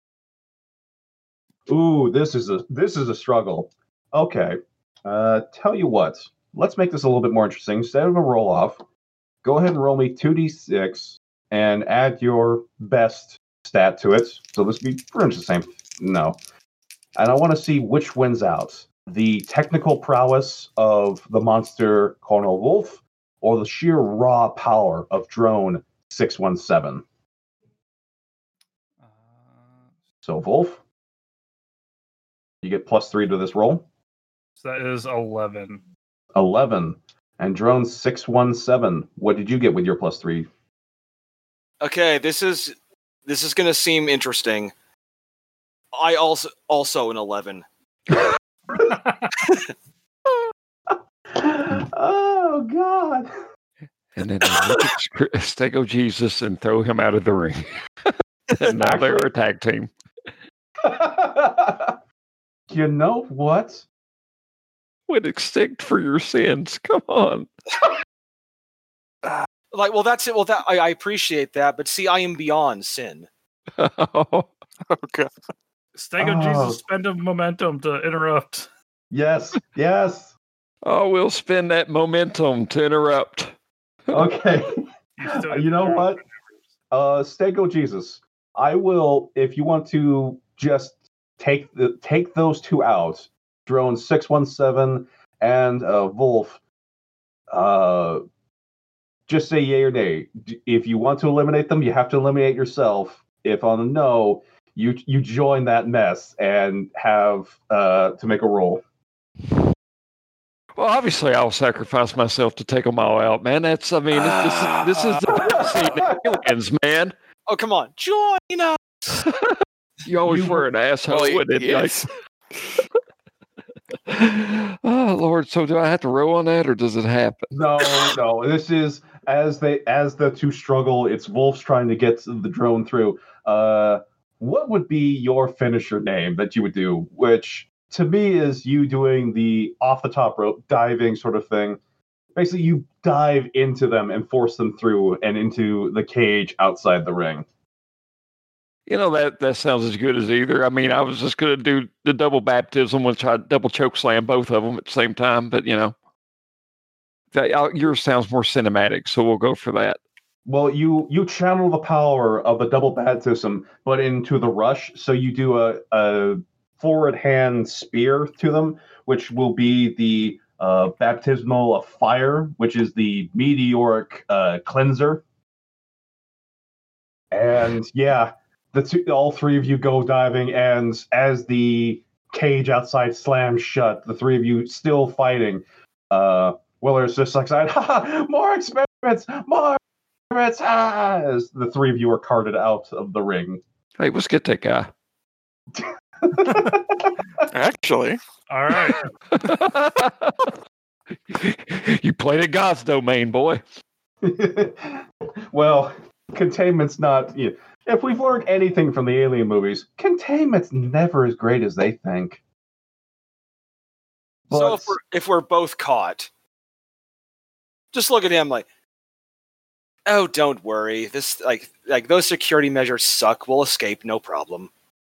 Ooh, this is a this is a struggle. Okay. Uh tell you what. Let's make this a little bit more interesting. Instead of a roll off, go ahead and roll me 2d6 and add your best stat to it. So this would be pretty much the same. No. And I want to see which wins out. The technical prowess of the monster Colonel Wolf or the sheer raw power of drone 617. Uh, So Wolf, you get plus three to this roll. so that is eleven. Eleven. And drone six one seven. What did you get with your plus three? Okay, this is this is gonna seem interesting. I also also an eleven. [LAUGHS] oh God. And then they look at Stego Jesus and throw him out of the ring. [LAUGHS] and now they're a tag team. [LAUGHS] you know what? Would extinct for your sins. Come on. Like, well, that's it. Well, that I, I appreciate that, but see, I am beyond sin. [LAUGHS] Okay. Stego Oh. Jesus spend a momentum to interrupt. Yes. Yes. oh, we'll spend that momentum to interrupt. Okay. [LAUGHS] He's You know what? uh Stego Jesus, I will if you want to just take the take those two out, drone 617 and uh Wolf uh just say yay or nay. If you want to eliminate them, you have to eliminate yourself. If on a no, you you join that mess and have uh to make a roll. Well, obviously, I'll sacrifice myself to take them all out, man. That's, I mean, this, this is this is the battle aliens, man. Oh, come on, join us. [LAUGHS] You always You- were an asshole Oh, with it. yes. Like, [LAUGHS] oh Lord, so do I have to row on that, or does it happen? No, no. This is as they as the two struggle. It's Wolf's trying to get the drone through. Uh, what would be your finisher name that you would do? Which to me is you doing the off the top rope diving sort of thing. Basically, you dive into them and force them through and into the cage outside the ring. You know that that sounds as good as either. I mean, I was just going to do the double baptism, which I double choke slam both of them at the same time. But you know, that uh, yours sounds more cinematic, so we'll go for that. Well, you you channel the power of the double baptism, but into the rush. So you do a, a forward hand spear to them, which will be the uh, baptismal of fire, which is the meteoric uh, cleanser. And yeah, the two, all three of you go diving, and as the cage outside slams shut, the three of you still fighting. Uh, Willer's just like, [LAUGHS] "Ha ha! More experiments! More!" Experiments! Ah! As the three of you are carted out of the ring. Hey, let's get that guy. Actually, All right. [LAUGHS] you played at God's domain, boy. [LAUGHS] well, containment's not. You know, if we've learned anything from the Alien movies, containment's never as great as they think. so if we're if we're both caught, just look at him like, oh, don't worry. This like like those security measures suck. We'll escape, no problem.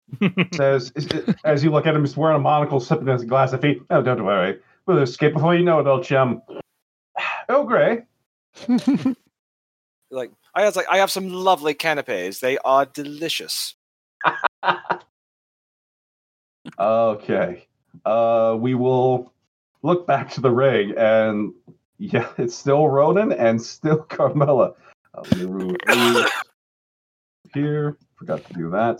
[LAUGHS] says as you look at him, he's wearing a monocle, sipping his glass of tea. Oh, don't worry, we'll escape before you know it, old chum. [SIGHS] Oh, Gray. [LAUGHS] Like I was like, I have some lovely canapes. They are delicious. [LAUGHS] Okay. Uh, we will look back to the ring, and yeah, [LAUGHS] it's still Ronan and still [LAUGHS] Carmella. Uh, let me remove [COUGHS] these here. Forgot to do that.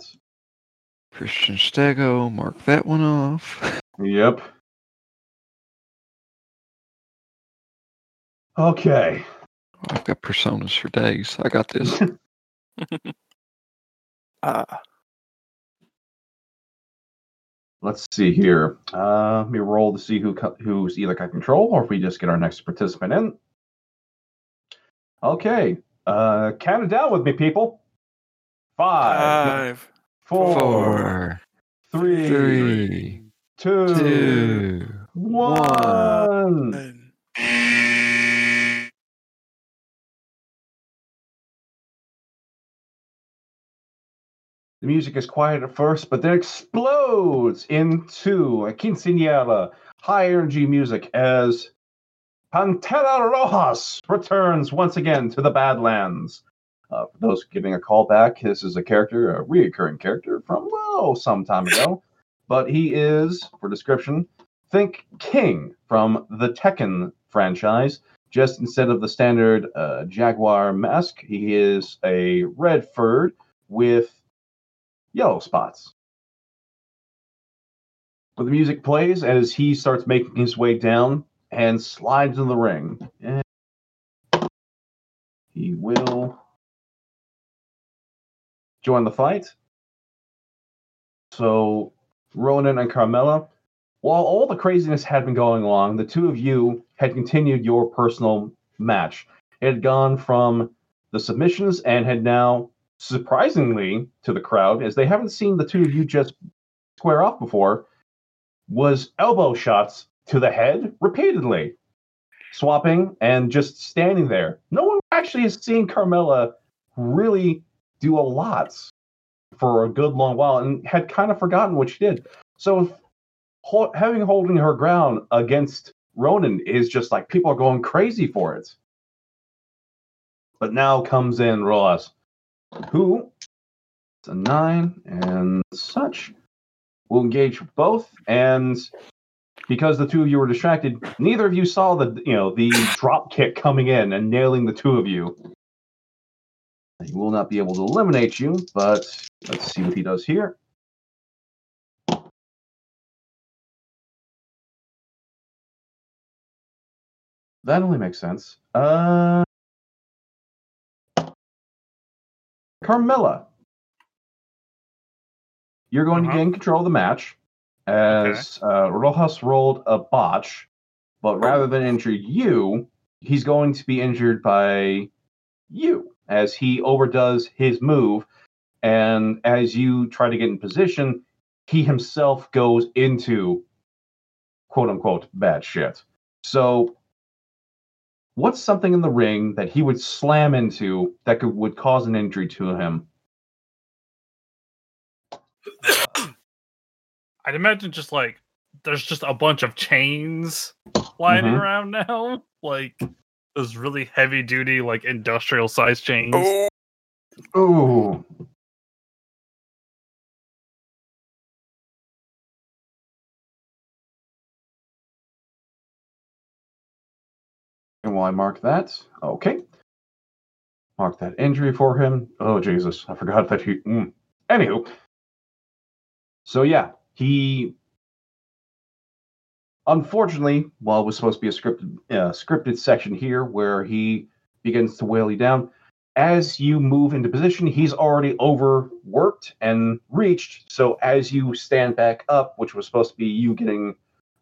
Christian Stego, mark that one off. Yep. Okay. I've got personas for days. I got this. uh, [LAUGHS] Let's see here. Uh, let me roll to see who who's either got control or if we just get our next participant in. Okay. Uh, count it down with me, people. Five, five, four, Four, three, three, two, two. one. and music is quiet at first, but then explodes into a quinceañera, high energy music as Pantera Rojas returns once again to the Badlands. Uh, for those giving a call back, this is a character, a reoccurring character from, well, some time ago. But he is, for description, think King from the Tekken franchise. Just instead of the standard uh, Jaguar mask, he is a red furred with yellow spots. But the music plays as he starts making his way down and slides in the ring. And he will join the fight. So, Ronan and Carmella, while all the craziness had been going along, the two of you had continued your personal match. It had gone from the submissions and had now surprisingly to the crowd, as they haven't seen the two of you just square off before, was elbow shots to the head repeatedly, swapping and just standing there. No one actually has seen Carmella really do a lot for a good long while and had kind of forgotten what she did. So having holding her ground against Ronan is just like people are going crazy for it. But now comes in Ross who it's a nine and such will engage both. And because the two of you were distracted neither of you saw the you know the drop kick coming in and nailing the two of you. He will not be able to eliminate you but let's see what he does here. That only makes sense. Uh, Carmilla, you're going Uh-huh. to gain control of the match as uh, Rojas rolled a botch, but rather than injure you, he's going to be injured by you as he overdoes his move. And as you try to get in position, he himself goes into quote unquote bad shit. So, what's something in the ring that he would slam into that could would cause an injury to him? [COUGHS] I'd imagine just like there's just a bunch of chains lining Mhm. around now, [LAUGHS] like those really heavy duty, like industrial size chains. Oh, And while I mark that, okay. Mark that injury for him. Oh Jesus, I forgot that he. Mm. Anywho, so yeah, he. Unfortunately, while it was supposed to be a scripted uh, scripted section here where he begins to wail you down, as you move into position, he's already overworked and reached. So as you stand back up, which was supposed to be you getting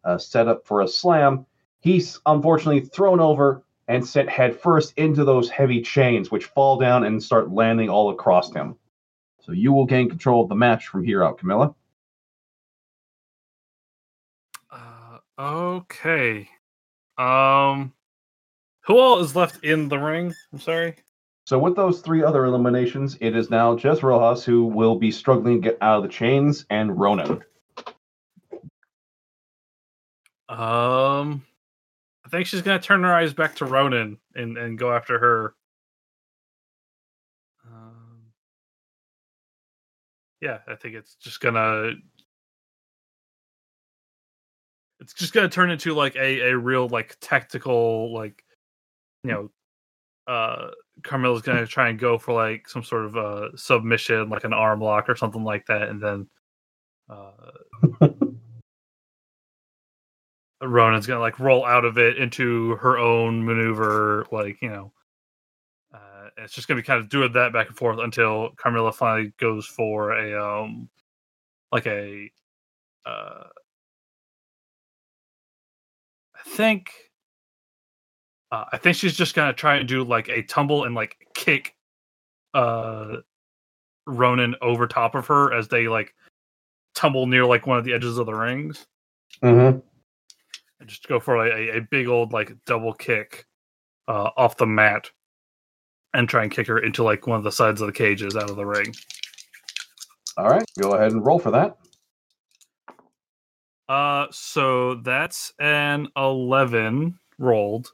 uh, set up for a slam, he's unfortunately thrown over and sent headfirst into those heavy chains, which fall down and start landing all across him. So you will gain control of the match from here out, Camilla. Uh, okay. Um, who all is left in the ring? I'm sorry. So with those three other eliminations, it is now just Rojas who will be struggling to get out of the chains, and Ronan. Um, I think she's gonna turn her eyes back to Ronan and and go after her. Um, yeah, I think it's just gonna. It's just gonna turn into like a a real like tactical like, you know, uh, Carmella's gonna try and go for like some sort of uh submission, like an arm lock or something like that, and then. Uh, [LAUGHS] Ronan's gonna like roll out of it into her own maneuver, like you know. Uh, it's just gonna be kind of doing that back and forth until Carmilla finally goes for a um, like a, uh, I think, uh, I think she's just gonna try and do like a tumble and like kick, uh, Ronan over top of her as they like tumble near like one of the edges of the rings Mm-hmm. Just go for a, a big old like double kick uh, off the mat and try and kick her into like one of the sides of the cages out of the ring. All right, go ahead and roll for that. Uh, so that's an eleven rolled.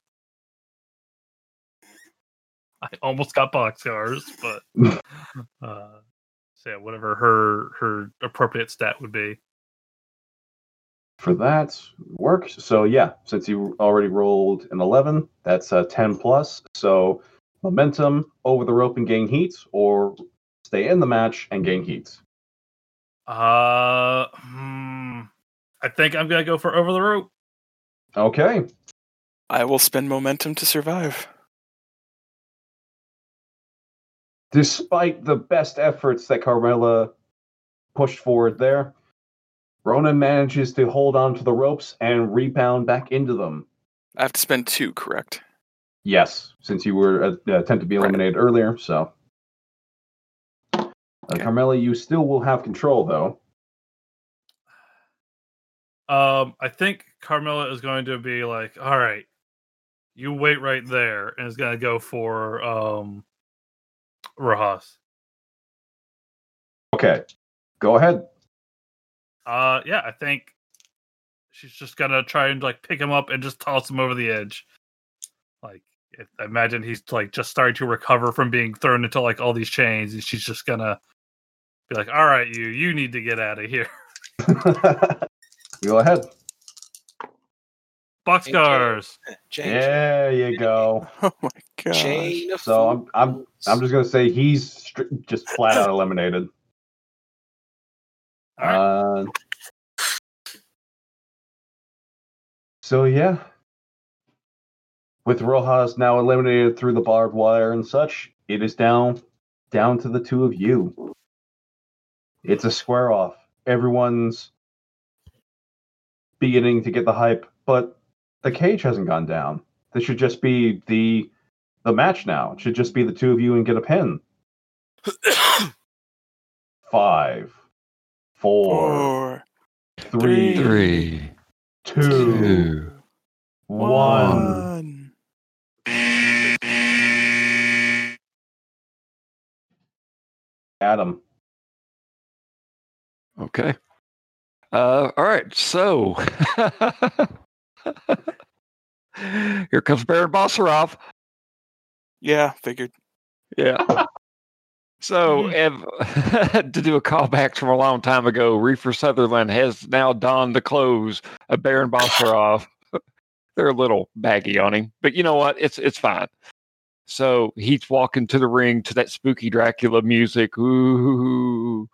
I almost got boxcars, but [LAUGHS] uh, so yeah, whatever her her appropriate stat would be. For that works. So yeah, since you already rolled an 11, that's a 10 plus. So momentum over the rope and gain heat, or stay in the match and gain heat. Uh, hmm, I think I'm gonna go for over the rope. Okay. I will spend momentum to survive. Despite the best efforts that Carmella pushed forward there, Ronan manages to hold on to the ropes and rebound back into them. I have to spend two, correct? Yes, since you were uh, attempted to be Right. eliminated earlier, so. Uh, Okay. Carmella, you still will have control, though. Um, I think Carmilla is going to be like, all right, you wait right there, and is gonna go for um Rojas. Okay, go ahead. Uh yeah, I think she's just gonna try and like pick him up and just toss him over the edge. Like if, I imagine he's like just starting to recover from being thrown into like all these chains, and she's just gonna be like, All right, you, you need to get out of here. [LAUGHS] go ahead. Boxcars. [LAUGHS] Change. There you go. Oh my god. So I'm I'm. I'm just gonna say he's str- just flat out [LAUGHS] eliminated. Right. Uh, so yeah, with Rojas now eliminated through the barbed wire and such, it is down down to the two of you. It's a square off. Everyone's beginning to get the hype, but the cage hasn't gone down. This should just be the the match now. It should just be the two of you and get a pin. [COUGHS] Five, four, Four, three, Three, two, two. one. Adam. Okay. Uh, all right. So [LAUGHS] here comes Baron Basarab. Yeah, figured. Yeah. So, mm-hmm. Ev, [LAUGHS] to do a callback from a long time ago, Reefer Sutherland has now donned the clothes of Baron Basarab. [LAUGHS] They're a little baggy on him, but you know what? It's it's fine. So he's walking to the ring to that spooky Dracula music. Ooh.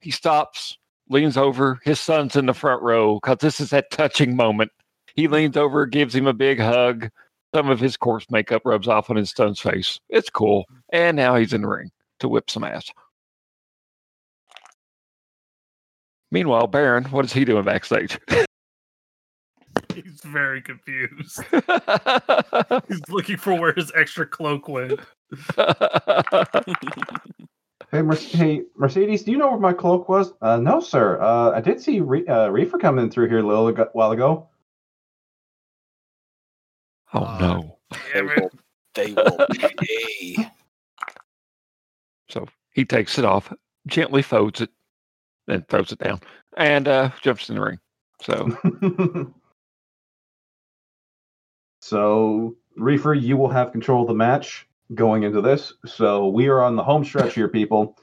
He stops, leans over. His son's in the front row because this is that touching moment. He leans over, gives him a big hug. Some of his corpse makeup rubs off on his son's face. It's cool. And now he's in the ring to whip some ass. Meanwhile, Baron, what is he doing backstage? [LAUGHS] He's very confused. [LAUGHS] He's looking for where his extra cloak went. [LAUGHS] Hey, Mer- hey, Mercedes, do you know where my cloak was? Uh, no, sir. Uh, I did see Re- uh, Reefer coming through here a little ago- while ago. oh Uh, no. They will, they will pay. He takes it off, gently folds it, then throws it down, and uh, jumps in the ring. So [LAUGHS] so, Reefer, you will have control of the match going into this. So, we are on the home stretch here, people.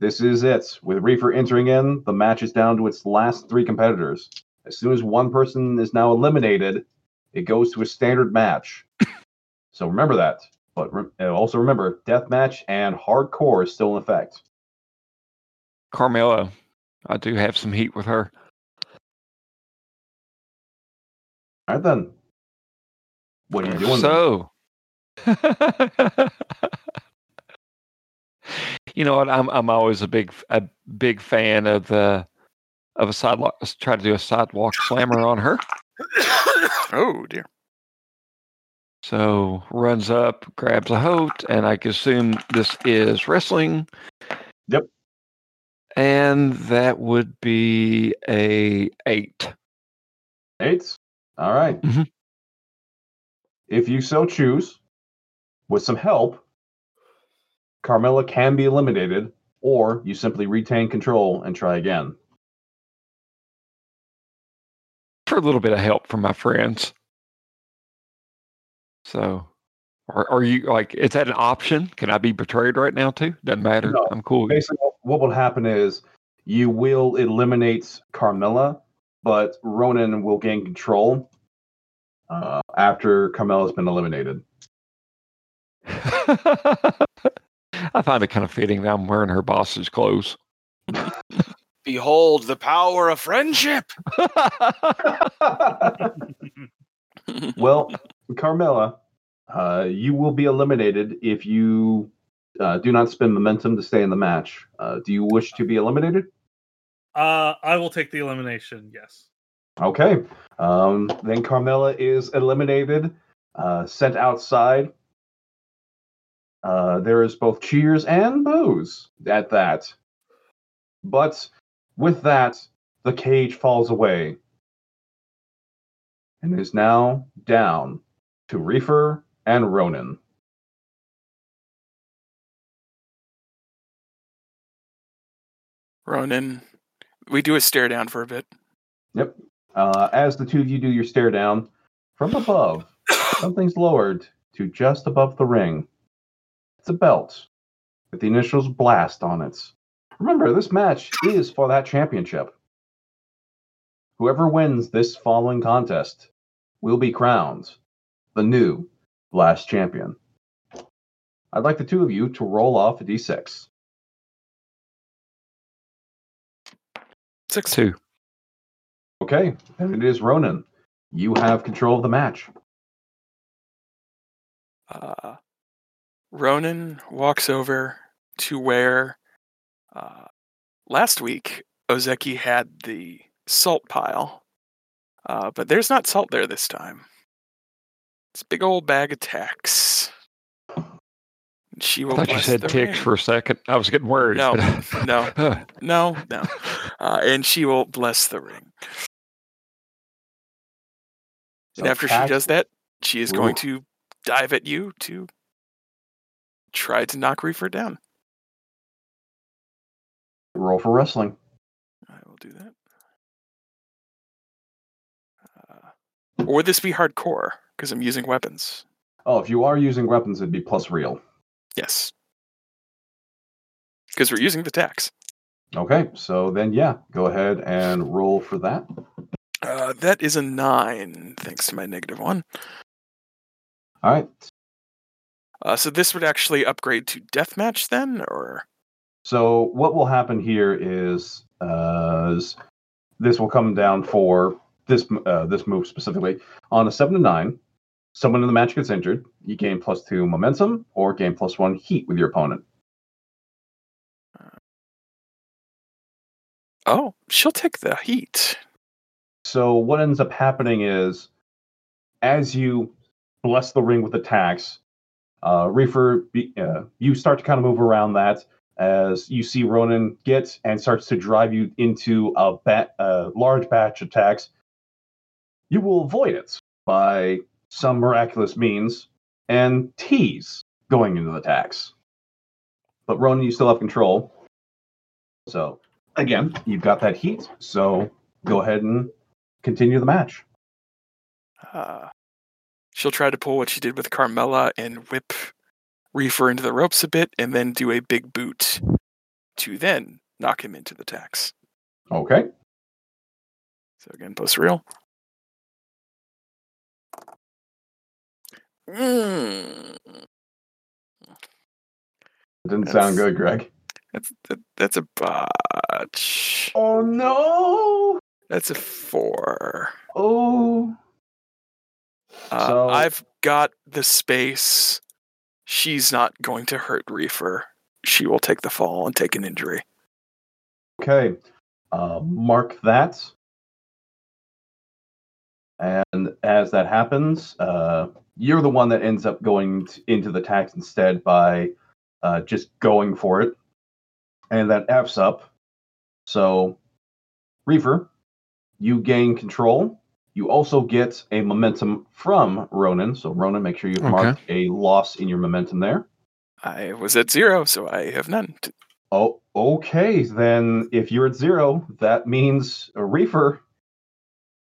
This is it. With Reefer entering in, the match is down to its last three competitors. As soon as one person is now eliminated, it goes to a standard match. [COUGHS] so, remember that. But re- uh, also remember, death match and hardcore is still in effect. Carmella, I do have some heat with her. All right, then. What are you doing? So, [LAUGHS] you know what? I'm I'm always a big a big fan of the of a sidewalk. Try to do a sidewalk slammer on her. [COUGHS] oh dear. So runs up, grabs a Hote, and I can assume this is wrestling. Yep. And that would be a eight. Eight. All right. Mhm. If you so choose, with some help, Carmella can be eliminated, or you simply retain control and try again. for a little bit of help from my friends. So, are, are you like, is that an option? Can I be betrayed right now too? Doesn't matter. No. I'm cool. Basically, what will happen is you will eliminate Carmilla, but Ronan will gain control uh, after Carmella's been eliminated. [LAUGHS] I find it kind of fitting that I'm wearing her boss's clothes. Behold the power of friendship. [LAUGHS] [LAUGHS] well, Carmella, uh, you will be eliminated if you uh, do not spend momentum to stay in the match. Uh, do you wish to be eliminated? Uh, I will take the elimination. Yes. Okay. Um, then Carmella is eliminated, uh, sent outside. Uh, there is both cheers and boos at that. But with that, the cage falls away and is now down to Reefer and Ronan. Ronan, we do a stare down for a bit. Yep. Uh, as the two of you do your stare down, from above, [COUGHS] something's lowered to just above the ring. It's a belt with the initials blast on it. Remember, this match is for that championship. Whoever wins this following contest will be crowned the new Blast champion. I'd like the two of you to roll off a d6. Six. Two. Okay, and it is Ronan. You have control of the match. Uh, Ronan walks over to where uh, last week Ozeki had the salt pile, uh, but there's not salt there this time. It's a big old bag of tacks. She will. I will thought you said the ticks for a second. I was getting worried. No, [LAUGHS] no. No, no. [LAUGHS] Uh, and she will bless the ring. and So after tack- she does that, she is going to dive at you to try to knock Reefer down. roll for wrestling. I will do that. Uh, or would this be hardcore? Because I'm using weapons. Oh, if you are using weapons, it'd be plus real. Yes. Because we're using the tacks. Okay, so then yeah, go ahead and roll for that. Uh, that is a nine, thanks to my negative one. All right. Uh, so this would actually upgrade to deathmatch then, or So what will happen here is, uh, is this will come down for this uh, this move specifically on a seven to nine. Someone in the match gets injured. You gain plus two momentum or gain plus one heat with your opponent. oh, she'll take the heat. So what ends up happening is, as you bless the ring with attacks, uh, Reefer, uh, you start to kind of move around that as you see Ronan get and starts to drive you into a ba- a large batch of attacks. You will avoid it by some miraculous means and tease going into the tacks. But Ronan, you still have control. So again, you've got that heat. So go ahead and continue the match. Uh, she'll try to pull what she did with Carmella and whip Reefer into the ropes a bit, and then do a big boot to then knock him into the tacks. Okay. So again, post real. Mm, Didn't That's- sound good, Greg. that's that, that's a botch. Oh no! That's a four. Oh. Uh, So- I've got the space. She's not going to hurt Reefer. She will take the fall and take an injury. Okay. Uh, mark that. And as that happens, uh, you're the one that ends up going t- into the tacks instead by uh, just going for it. And that F's up. So, Reefer, you gain control. You also get a momentum from Ronan. So, Ronan, make sure you've Okay. marked a loss in your momentum there. I was at zero, so I have none. T- Oh, okay. Then if you're at zero, that means a reefer.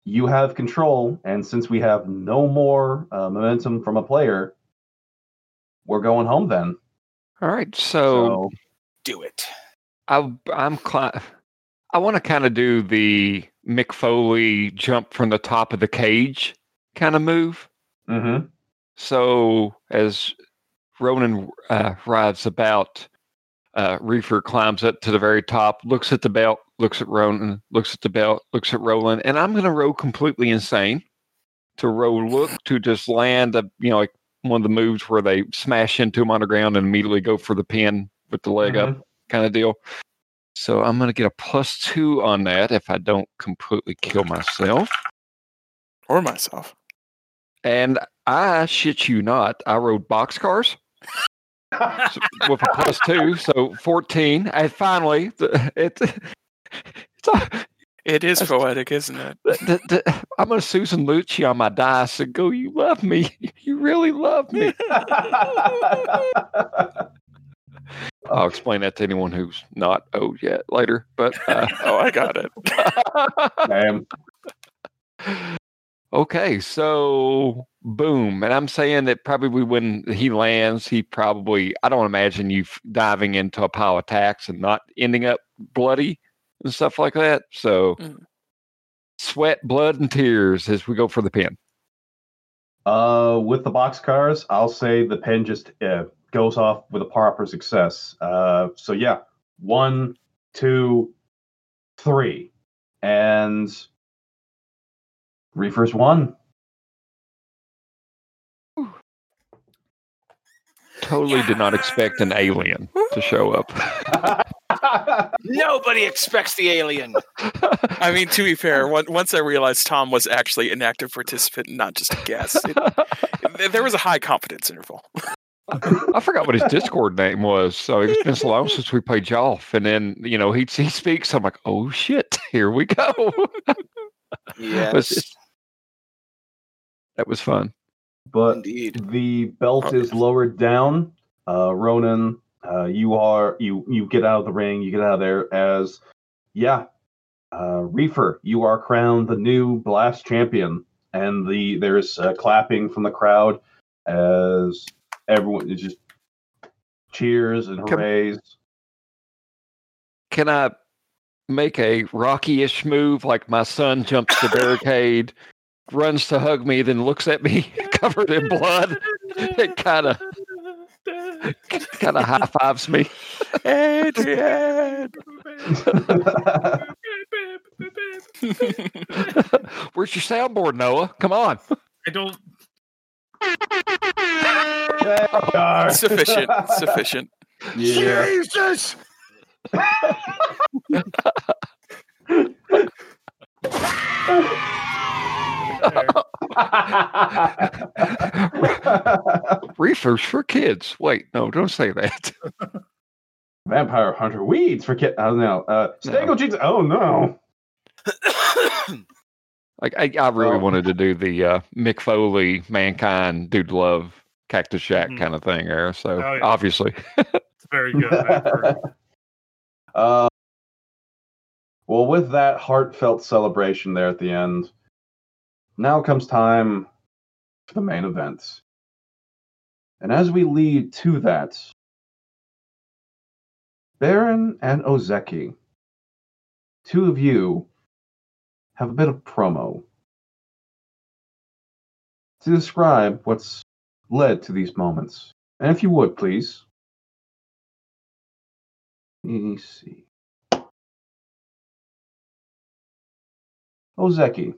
You have control, and since we have no more uh, momentum from a player, we're going home then. All right. So, Do it. I, I'm cli- I want to kind of do the Mick Foley jump from the top of the cage kind of move. mm-hmm. So as Ronan uh, rides about, uh, Reefer climbs up to the very top, looks at the belt, looks at Ronan, looks at the belt, looks at Roland, and I'm going to roll completely insane to roll look to just land a you know like one of the moves where they smash into him on the ground and immediately go for the pin with the leg up mm-hmm. kind of deal. So I'm going to get a plus two on that if I don't completely kill myself. or myself. And I shit you not, I rode boxcars [LAUGHS] so- with a plus two, so 14. And finally, it, [LAUGHS] It is That's- poetic, isn't it? the, the, I'm a Susan Lucci on my dice and go, You love me. [LAUGHS] You really love me. [LAUGHS] I'll explain that to anyone who's not owed yet later. But uh, Oh, I got it. Damn. okay, so boom, and I'm saying that probably when he lands, he probably I don't imagine you diving into a pile of tacks and not ending up bloody and stuff like that. So Mm. sweat, blood, and tears as we go for the pin. Uh, with the box cars, I'll say the pen just uh, goes off with a proper success. Uh, so yeah, one, two, three, and Reefer's won. totally did not expect an alien to show up. [LAUGHS] [LAUGHS] Nobody expects the alien. I mean, to be fair, once I realized Tom was actually an active participant, and not just a guest, it, th- there was a high confidence interval. I forgot what his Discord name was. So it's been so long since we played Jolf. And then, you know, he, he speaks. I'm like, oh shit, [LAUGHS] here we go. Yes, it's- that was fun. but indeed. the belt is lowered down. Uh, Ronan, uh, you are you you get out of the ring. You get out of there as yeah, uh, Reefer. You are crowned the new Blast champion, and the there's uh, clapping from the crowd as everyone is just cheers and Come- hoorays. Can I make a Rocky ish move like my son jumps the barricade, runs to hug me, then looks at me [LAUGHS] covered in blood? It kind of [LAUGHS] kind of high fives me. Adrian! [LAUGHS] Where's your soundboard, Noah? Come on. I don't. There we are. sufficient, sufficient. Yeah. Jesus! [LAUGHS] [LAUGHS] Reefers for kids. Wait, no, don't say that. [LAUGHS] Vampire Hunter Weeds for kids. Oh no. Uh, Stego Cheeks. Oh no. [COUGHS] Like I, I really Well- wanted to do the uh, Mick Foley, Mankind, Dude Love, Cactus Jack Mhm. kind of thing there. So Oh, yeah. obviously, [LAUGHS] It's very good. uh, well, with that heartfelt celebration there at the end, now comes time for the main event. And as we lead to that, Baron and Ozeki, two of you have a bit of promo to describe what's led to these moments. And if you would, please. Let me see. Ozeki,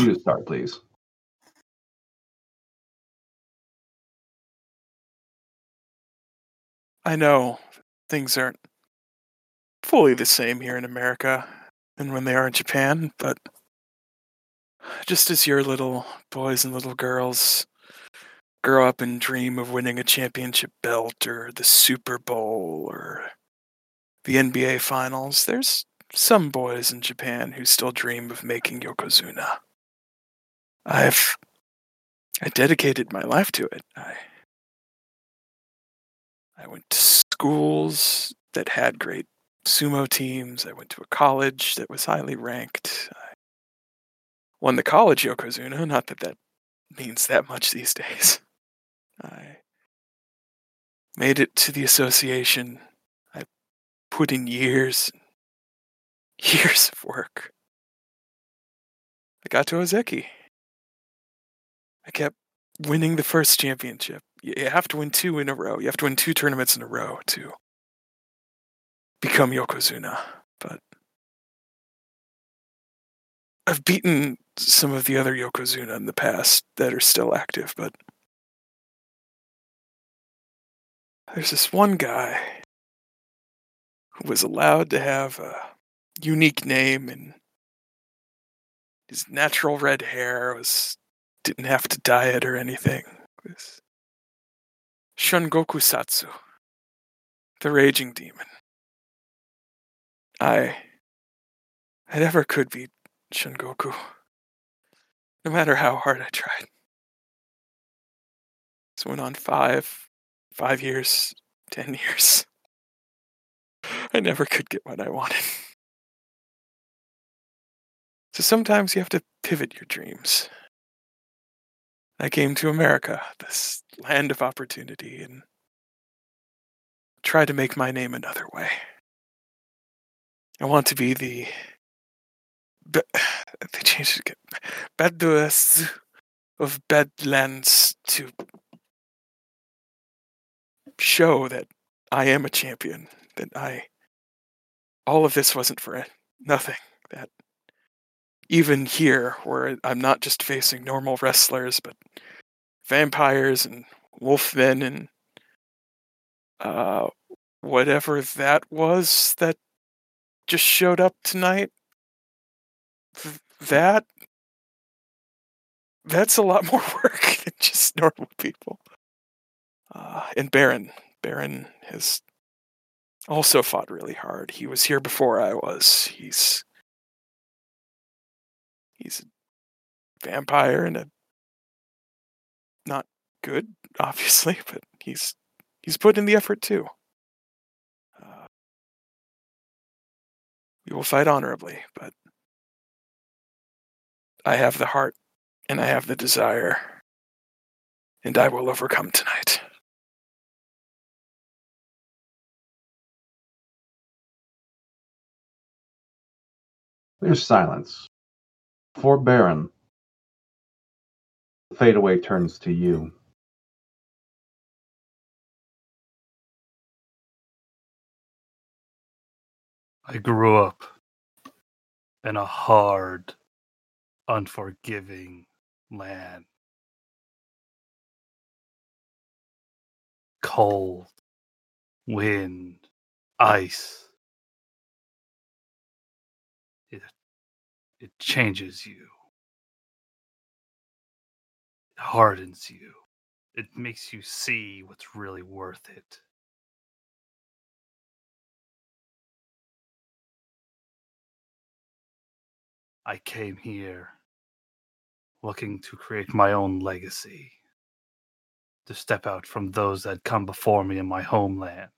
you start, please. I know things aren't fully the same here in America than when they are in Japan, but just as your little boys and little girls grow up and dream of winning a championship belt or the Super Bowl or the NBA Finals, there's some boys in Japan who still dream of making Yokozuna. I've I dedicated my life to it. I I went to schools that had great sumo teams. I went to a college that was highly ranked. I won the college Yokozuna, not that that means that much these days. I made it to the association. I put in years, [LAUGHS] years of work. I got to Ozeki. I kept winning the first championship. You have to win two in a row. You have to win two tournaments in a row to become Yokozuna. But I've beaten some of the other Yokozuna in the past that are still active, but there's this one guy who was allowed to have a unique name and his natural red hair was didn't have to dye it or anything. Was Shungoku Satsu, the raging demon. I I never could beat Shungoku. No matter how hard I tried. This went on five five years, ten years. [LAUGHS] I never could get what I wanted. So sometimes you have to pivot your dreams. I came to America, this land of opportunity, and try to make my name another way. I want to be the. Be- [SIGHS] they changed it again. Badduas of Badlands to show that I am a champion, that I. All of this wasn't for nothing. That even here, where I'm not just facing normal wrestlers, but vampires and wolfmen and uh, whatever that was that just showed up tonight, th- that that's a lot [LAUGHS] more work than just normal people. Uh, and Baron, Baron has also fought really hard. He was here before I was. He's he's a vampire and a not good, [LAUGHS] obviously, but he's he's put in the effort too. Uh, we will fight honorably, but I have the heart and I have the desire, and I will overcome tonight. There's silence. For Baron, Fadeaway turns to you. I grew up in a hard, unforgiving land. Cold, wind, ice. It changes you. It hardens you. It makes you see what's really worth it. I came here looking to create my own legacy, to step out from those that come before me in my homeland.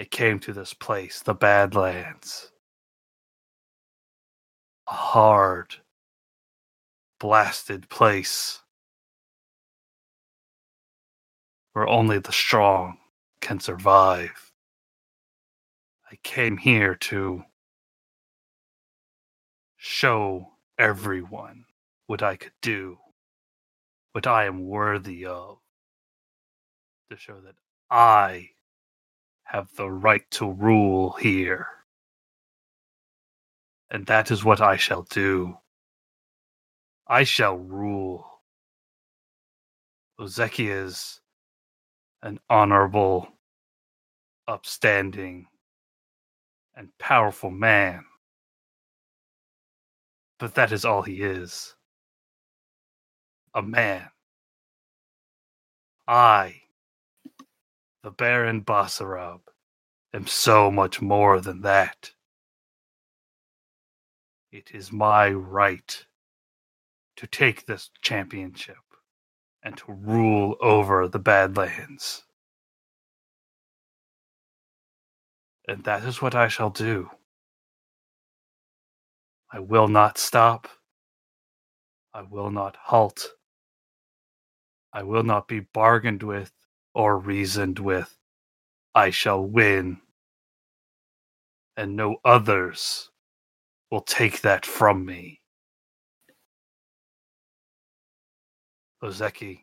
I came to this place, the Badlands, hard, blasted place where only the strong can survive. I came here to show everyone what I could do, what I am worthy of, to show that I have the right to rule here. And that is what I shall do. I shall rule. Ozeki is an honorable, upstanding, and powerful man but that is all he is a man. I, the Baron Basarab, am so much more than that. It is my right to take this championship and to rule over the Badlands. And that is what I shall do. I will not stop. I will not halt. I will not be bargained with or reasoned with. I shall win. And no others will take that from me. Ozeki,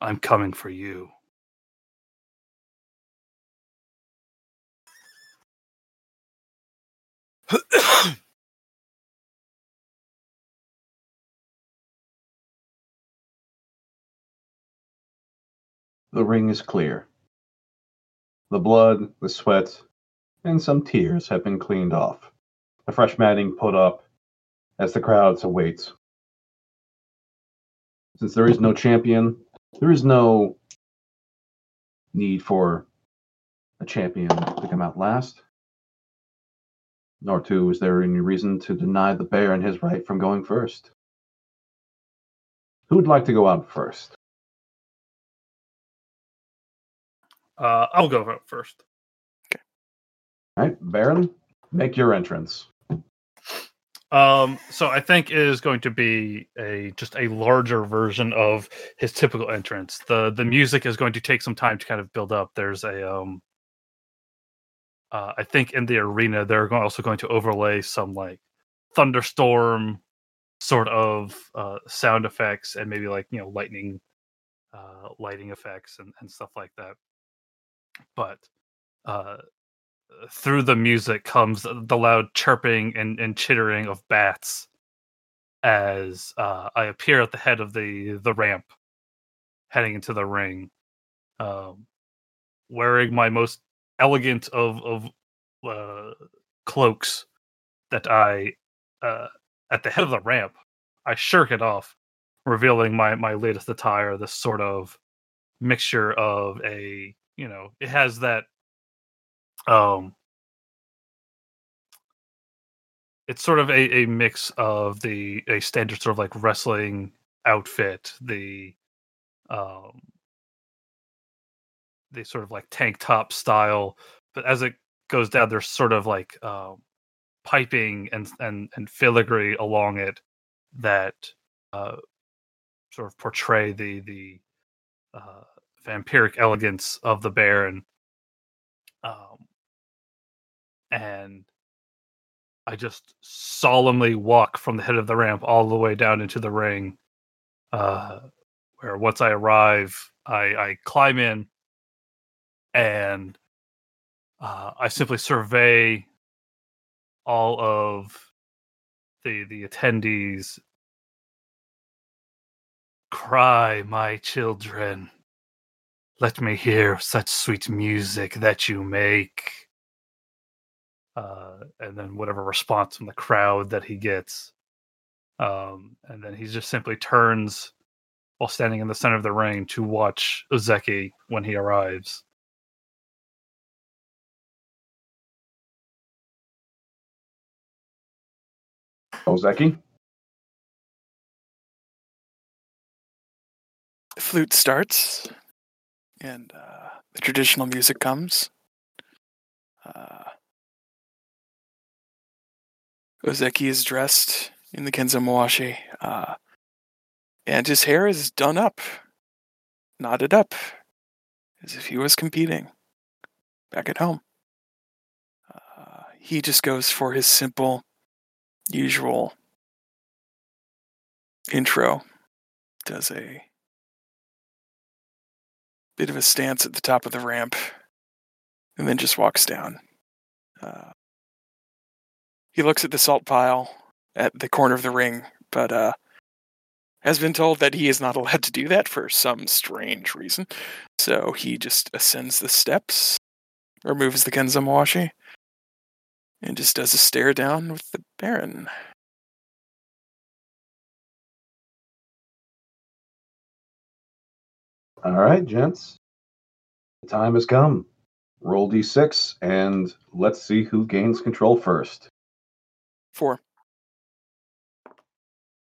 I'm coming for you. [COUGHS] The ring is clear. The blood, the sweat, and some tears have been cleaned off. A fresh matting put up as the crowds awaits. Since there is no champion, there is no need for a champion to come out last. Nor, too, is there any reason to deny the Baron his right from going first. Who would like to go out first? Uh, I'll go out first. All right, Baron, make your entrance. Um, so I think it is going to be a just a larger version of his typical entrance. the The music is going to take some time to kind of build up. There's a um, uh, I think in the arena they're also going to overlay some like thunderstorm sort of uh, sound effects and maybe like you know lightning, uh, lighting effects and, and stuff like that. But uh, through the music comes the loud chirping and, and chittering of bats as uh, I appear at the head of the the ramp heading into the ring, um, wearing my most elegant of of uh, cloaks that I uh, at the head of the ramp. I shirk it off, revealing my my latest attire. This sort of mixture of a you know it has that um it's sort of a, a mix of the a standard sort of like wrestling outfit the um the sort of like tank top style but as it goes down there's sort of like um piping and and and filigree along it that uh sort of portray the the uh vampiric elegance of the baron. Um and I just solemnly walk from the head of the ramp all the way down into the ring. Uh, where once I arrive, I, I climb in and uh, I simply survey all of the the attendees. Cry, my children. Let me hear such sweet music that you make uh, and then whatever response from the crowd that he gets. Um, and then he just simply turns while standing in the center of the ring to watch Ozeki when he arrives. Ozeki? The flute starts, and uh, the traditional music comes. Uh, Ozeki is dressed in the Kenzo Mawashi, uh, and his hair is done up, knotted up, as if he was competing back at home. Uh, he just goes for his simple, usual intro, does a bit of a stance at the top of the ramp, and then just walks down. Uh, he looks at the salt pile at the corner of the ring, but uh, has been told that he is not allowed to do that for some strange reason. So he just ascends the steps, removes the Kenzamawashi, and just does a stare down with the Baron. All right, gents. The time has come. Roll d6 and let's see who gains control first. Four.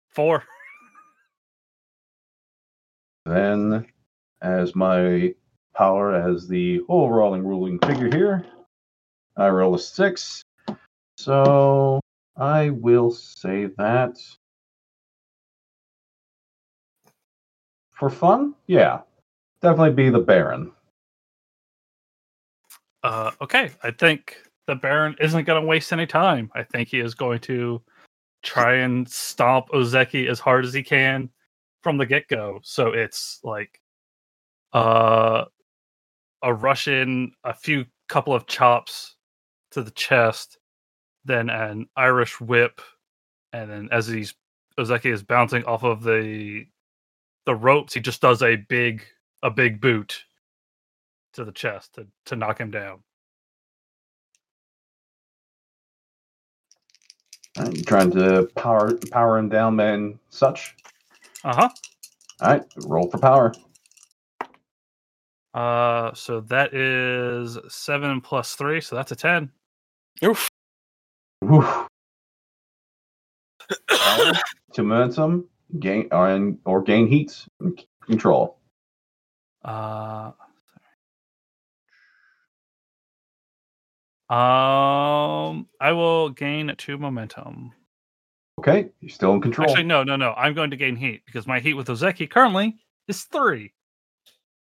Four. Then, as my power as the overall ruling figure here, I roll a six. So I will say that for fun, yeah, definitely be the Baron. Uh, okay, I think the Baron isn't going to waste any time. I think he is going to try and stomp Ozeki as hard as he can from the get go. So it's like uh, a Russian, a few couple of chops to the chest, then an Irish whip, and then as he's Ozeki is bouncing off of the the ropes, he just does a big a big boot to the chest to, to knock him down. Right, you trying to power power him down and such. Uh huh. All right, roll for power. Uh, so that is seven plus three, so that's a ten. Oof. Whew. [COUGHS] Power to momentum, gain or, or gain heat control. Uh, um, I will gain two momentum. Okay, you're still in control. Actually, no, no, no. I'm going to gain heat because my heat with Ozeki currently is three.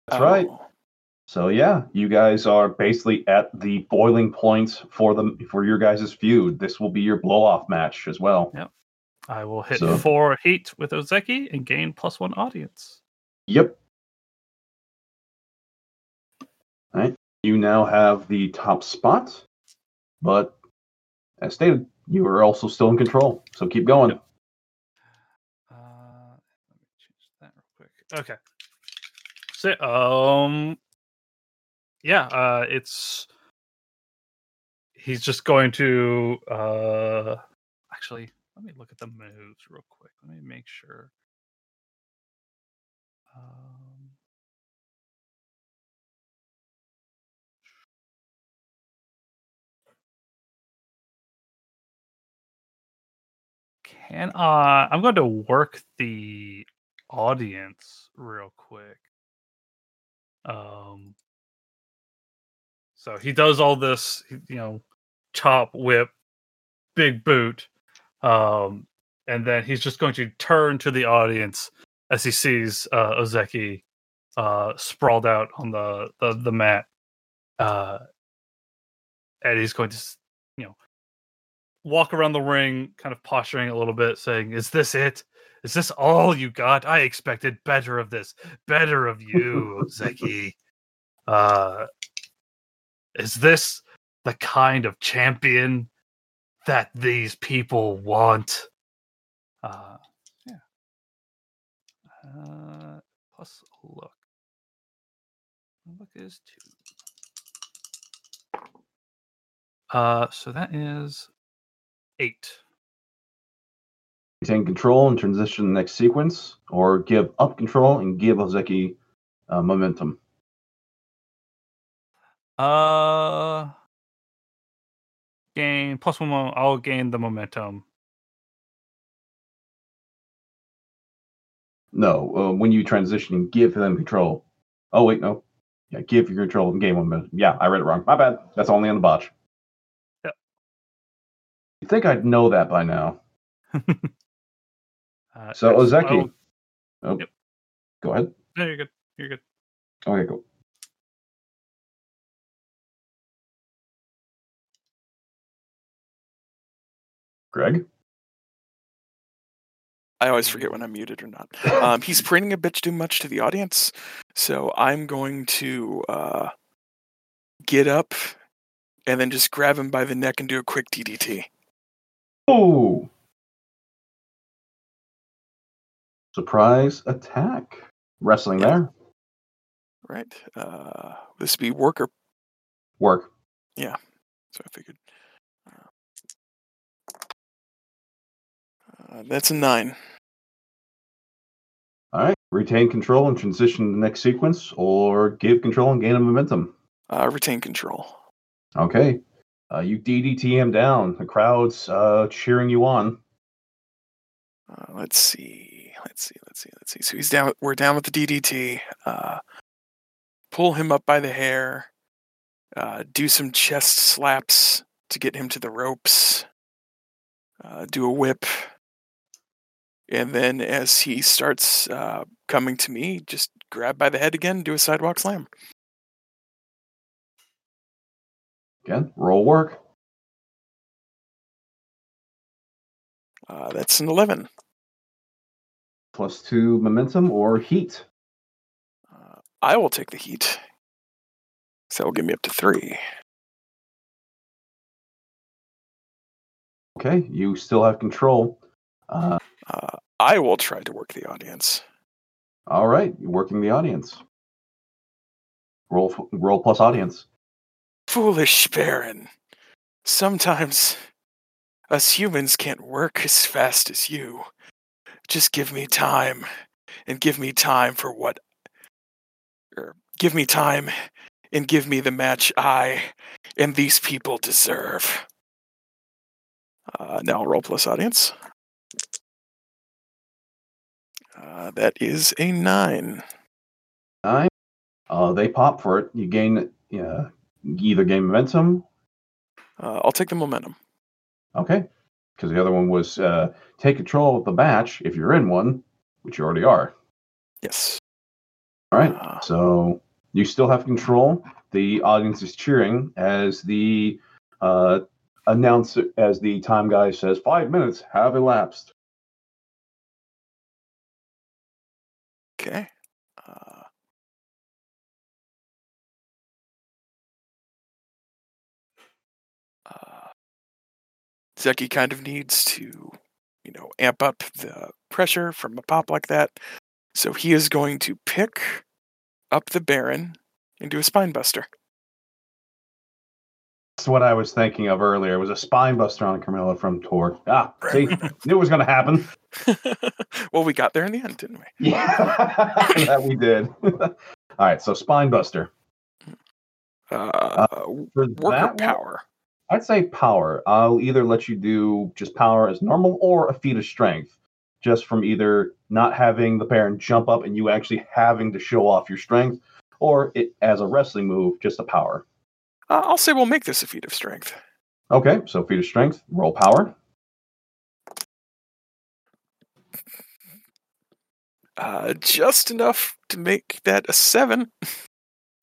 That's right. Oh. So yeah, you guys are basically at the boiling point for the for your guys' feud. This will be your blow off match as well. Yep. I will hit So- four heat with Ozeki and gain plus one audience. Yep. All right. You now have the top spot, but as stated, you are also still in control. So keep going. Yep. Uh, let me change that real quick. Okay. So, um, yeah, uh, it's he's just going to uh, actually. Let me look at the moves real quick. Let me make sure. Um, can uh I'm going to work the audience real quick. Um so he does all this, you know, chop, whip, big boot. Um and then he's just going to turn to the audience as he sees uh Ozeki uh sprawled out on the the, the mat. Uh and he's going to you know walk around the ring kind of posturing a little bit saying is this it? Is this all you got? I expected better of this better of you Ozeki. uh is this the kind of champion that these people want? Uh yeah. Uh plus look. Look is two. Uh so that is eight Retain control and transition the next sequence, or give up control and give Ozeki uh, momentum. Uh, gain plus one. mo- I'll gain the momentum. No, uh, when you transition and give them control. Oh wait, no. Yeah, give your control and gain momentum. Yeah, I read it wrong. My bad. That's only on the botch. Yep. You think I'd know that by now? [LAUGHS] Uh, So yes, Ozeki. I'll- Oh, Yep. Go ahead. no, you're good. You're good. Okay, cool. Greg. I always forget when I'm muted or not. Um, he's [LAUGHS] preening a bit too much to the audience, so I'm going to uh, get up and then just grab him by the neck and do a quick DDT. Oh. Surprise attack. Wrestling Yeah. there. Right? Uh, this would be worker, Work. Yeah. So I figured. Uh, uh, that's a nine. All right. Retain control and transition to the next sequence, or give control and gain a momentum. Uh, retain control. Okay. Uh, you DDT him down. The crowd's uh, cheering you on. Uh, let's see. Let's see. Let's see. Let's see. So he's down. We're down with the DDT. Uh, pull him up by the hair. Uh, do some chest slaps to get him to the ropes. Uh, do a whip. And then as he starts uh, coming to me, just grab by the head again, do a sidewalk slam. Again, roll work. Uh, that's an 11. Plus two momentum or heat. Uh, I will take the heat. So that will get me up to three. Okay. You still have control. Uh, Uh, I will try to work the audience. all right. You're working the audience. Roll, roll plus audience. Foolish Baron. Sometimes us humans can't work as fast as you. Just give me time, and give me time for what. Or give me time, and give me the match I and these people deserve. Uh, now roll plus audience. Uh, that is a nine. Nine. Uh, they pop for it. You gain uh, either gain momentum. Uh, I'll take the momentum. Okay. Because the other one was uh, take control of the match if you're in one, which you already are. Yes. All right. Uh, So you still have control. The audience is cheering as the uh, announcer, as the time guy says, five minutes have elapsed. Okay. Zeki kind of needs to, you know, amp up the pressure from a pop like that. So he is going to pick up the Baron and do a spine buster. That's what I was thinking of earlier. It was a spine buster on Camilla from Tor. Ah, see, Right. knew it was going to happen. [LAUGHS] [LAUGHS] well, we got there in the end, didn't we? Yeah, [LAUGHS] that we did. All right, so spine buster. Uh, For work or that one, power. I'd say power. I'll either let you do just power as normal or a feat of strength, just from either not having the Baron jump up and you actually having to show off your strength, or it as a wrestling move, just a power. Uh, I'll say we'll make this a feat of strength. Okay, so feat of strength, roll power. Uh, just enough to make that a seven.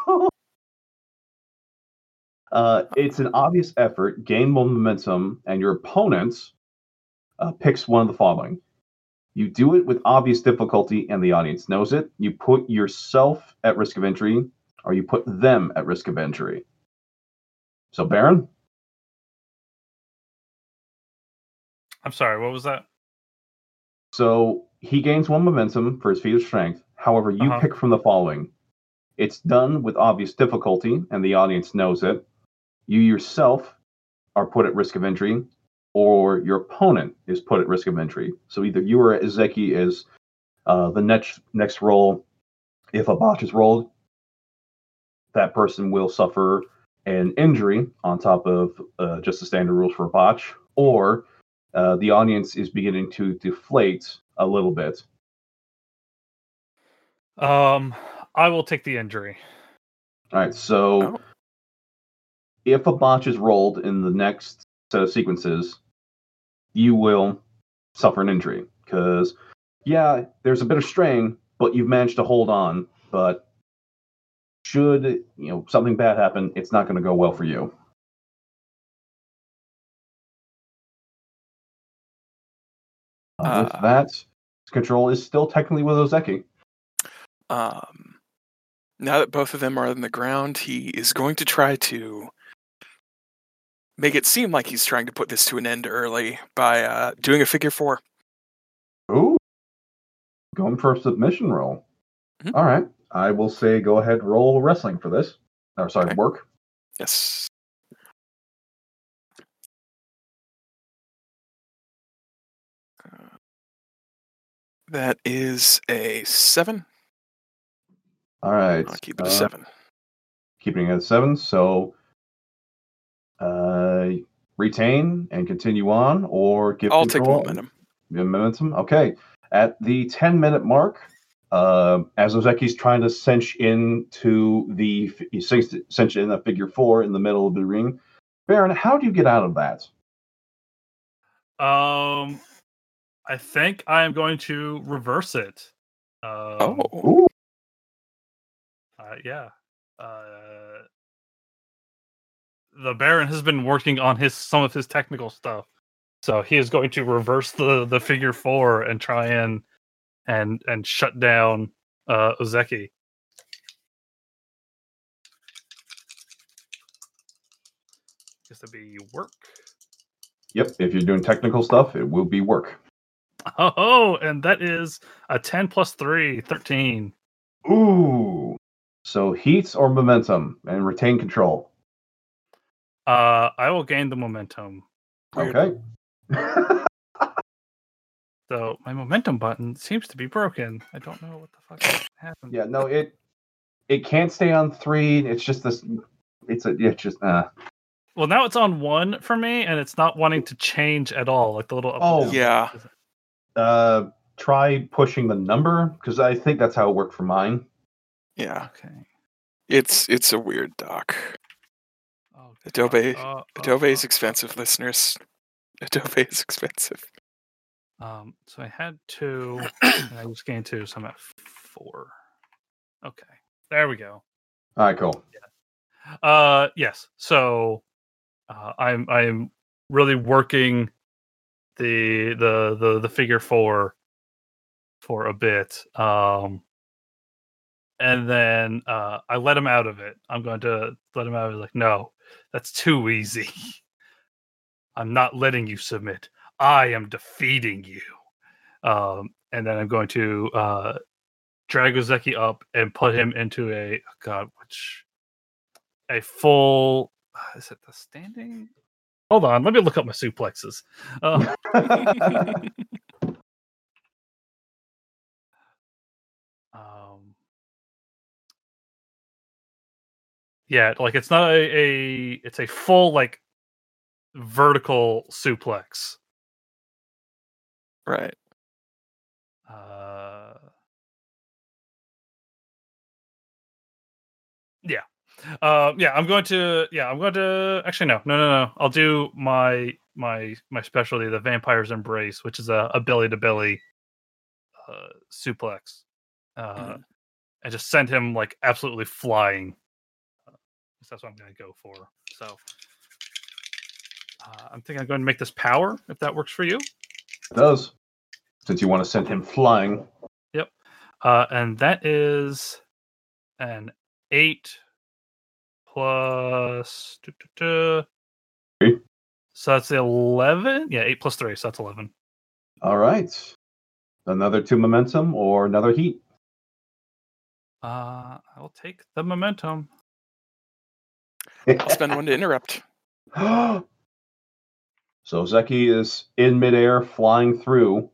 [LAUGHS] Uh, it's an obvious effort, gain momentum, and your opponent uh, picks one of the following. You do it with obvious difficulty, and the audience knows it. You put yourself at risk of injury, or you put them at risk of injury. So, Baron, I'm sorry, what was that? so he gains one momentum for his feat of strength. However, you Uh-huh. pick from the following. It's done with obvious difficulty, and the audience knows it. You yourself are put at risk of injury, or your opponent is put at risk of injury. So either you or Ozeki is uh, the next next roll. If a botch is rolled, that person will suffer an injury on top of uh, just the standard rules for a botch, or uh, the audience is beginning to deflate a little bit. Um, I will take the injury. All right, so Oh. If a botch is rolled in the next set of sequences, you will suffer an injury because, yeah, there's a bit of strain, but you've managed to hold on. But should you know something bad happen, it's not going to go well for you. Uh, with Uh, that, control is still technically with Ozeki. Um, now that both of them are on the ground, he is going to try to make it seem like he's trying to put this to an end early by uh, doing a figure four. Ooh, going for a submission roll. Mhm. All right, I will say go ahead roll wrestling for this. Or sorry, Okay. work. Yes. Uh, That is a seven. All right, I'll keep it a uh, seven. Keeping it at seven. So, uh, retain and continue on, or give. I'll take momentum. Momentum. Okay. At the 10 minute mark, uh, as Ozeki's trying to cinch into the he cinch cinch in a figure four in the middle of the ring. Baron, how do you get out of that? Um, I think I am going to reverse it. Um, Oh, Ooh, Uh, yeah. Uh, the Baron has been working on his some of his technical stuff, so he is going to reverse the the figure four and try and and and shut down uh, Ozeki. Guess that'd be work. yep. If you're doing technical stuff, it will be work. Oh, and that is a 10 plus 3, 13. Ooh. So heat or momentum and retain control. Uh, I will gain the momentum. Okay. So my momentum button seems to be broken. I don't know what the fuck happened. yeah, no, it it can't stay on three. It's just this. It's a. It's just. Uh, Well, now it's on one for me, and it's not wanting to change at all. Like the little. up Oh. Yeah. uh, try pushing the number because I think that's how it worked for mine. yeah. Okay. It's it's a weird dock. Adobe- God. Uh, Adobe is uh, expensive, listeners. Adobe is expensive. Um, so I had two, and I was gained two, so I'm at four. Okay, there we go. All right, cool. Uh, yes. So, uh, I'm I'm really working the the the the figure four for a bit. Um, and then uh, I let him out of it. I'm going to let him out. of it. Like, no, that's too easy. [LAUGHS] I'm not letting you submit. I am defeating you. Um, and then I'm going to uh, drag Ozeki up and put him into a oh God, which a full is it the standing? Hold on, let me look up my suplexes. Uh, [LAUGHS] [LAUGHS] yeah, like it's not a, a it's a full like vertical suplex. Right. Uh, yeah, uh, yeah. I'm going to. Yeah, I'm going to. Actually, no, no, no, no. I'll do my my my specialty, the Vampire's Embrace, which is a, a belly to belly uh, suplex, uh, Mhm. and just send him like absolutely flying. That's what I'm going to go for. So. Uh, I'm thinking I'm going to make this power if that works for you. It does. Since you want to send him flying. Yep. Uh, and that is an eight plus. So that's eleven. Yeah, eight plus three, so that's eleven. All right. Another two momentum or another heat. Uh, I will take the momentum. I'll spend one to interrupt. [GASPS] so Zeki is in midair, flying through.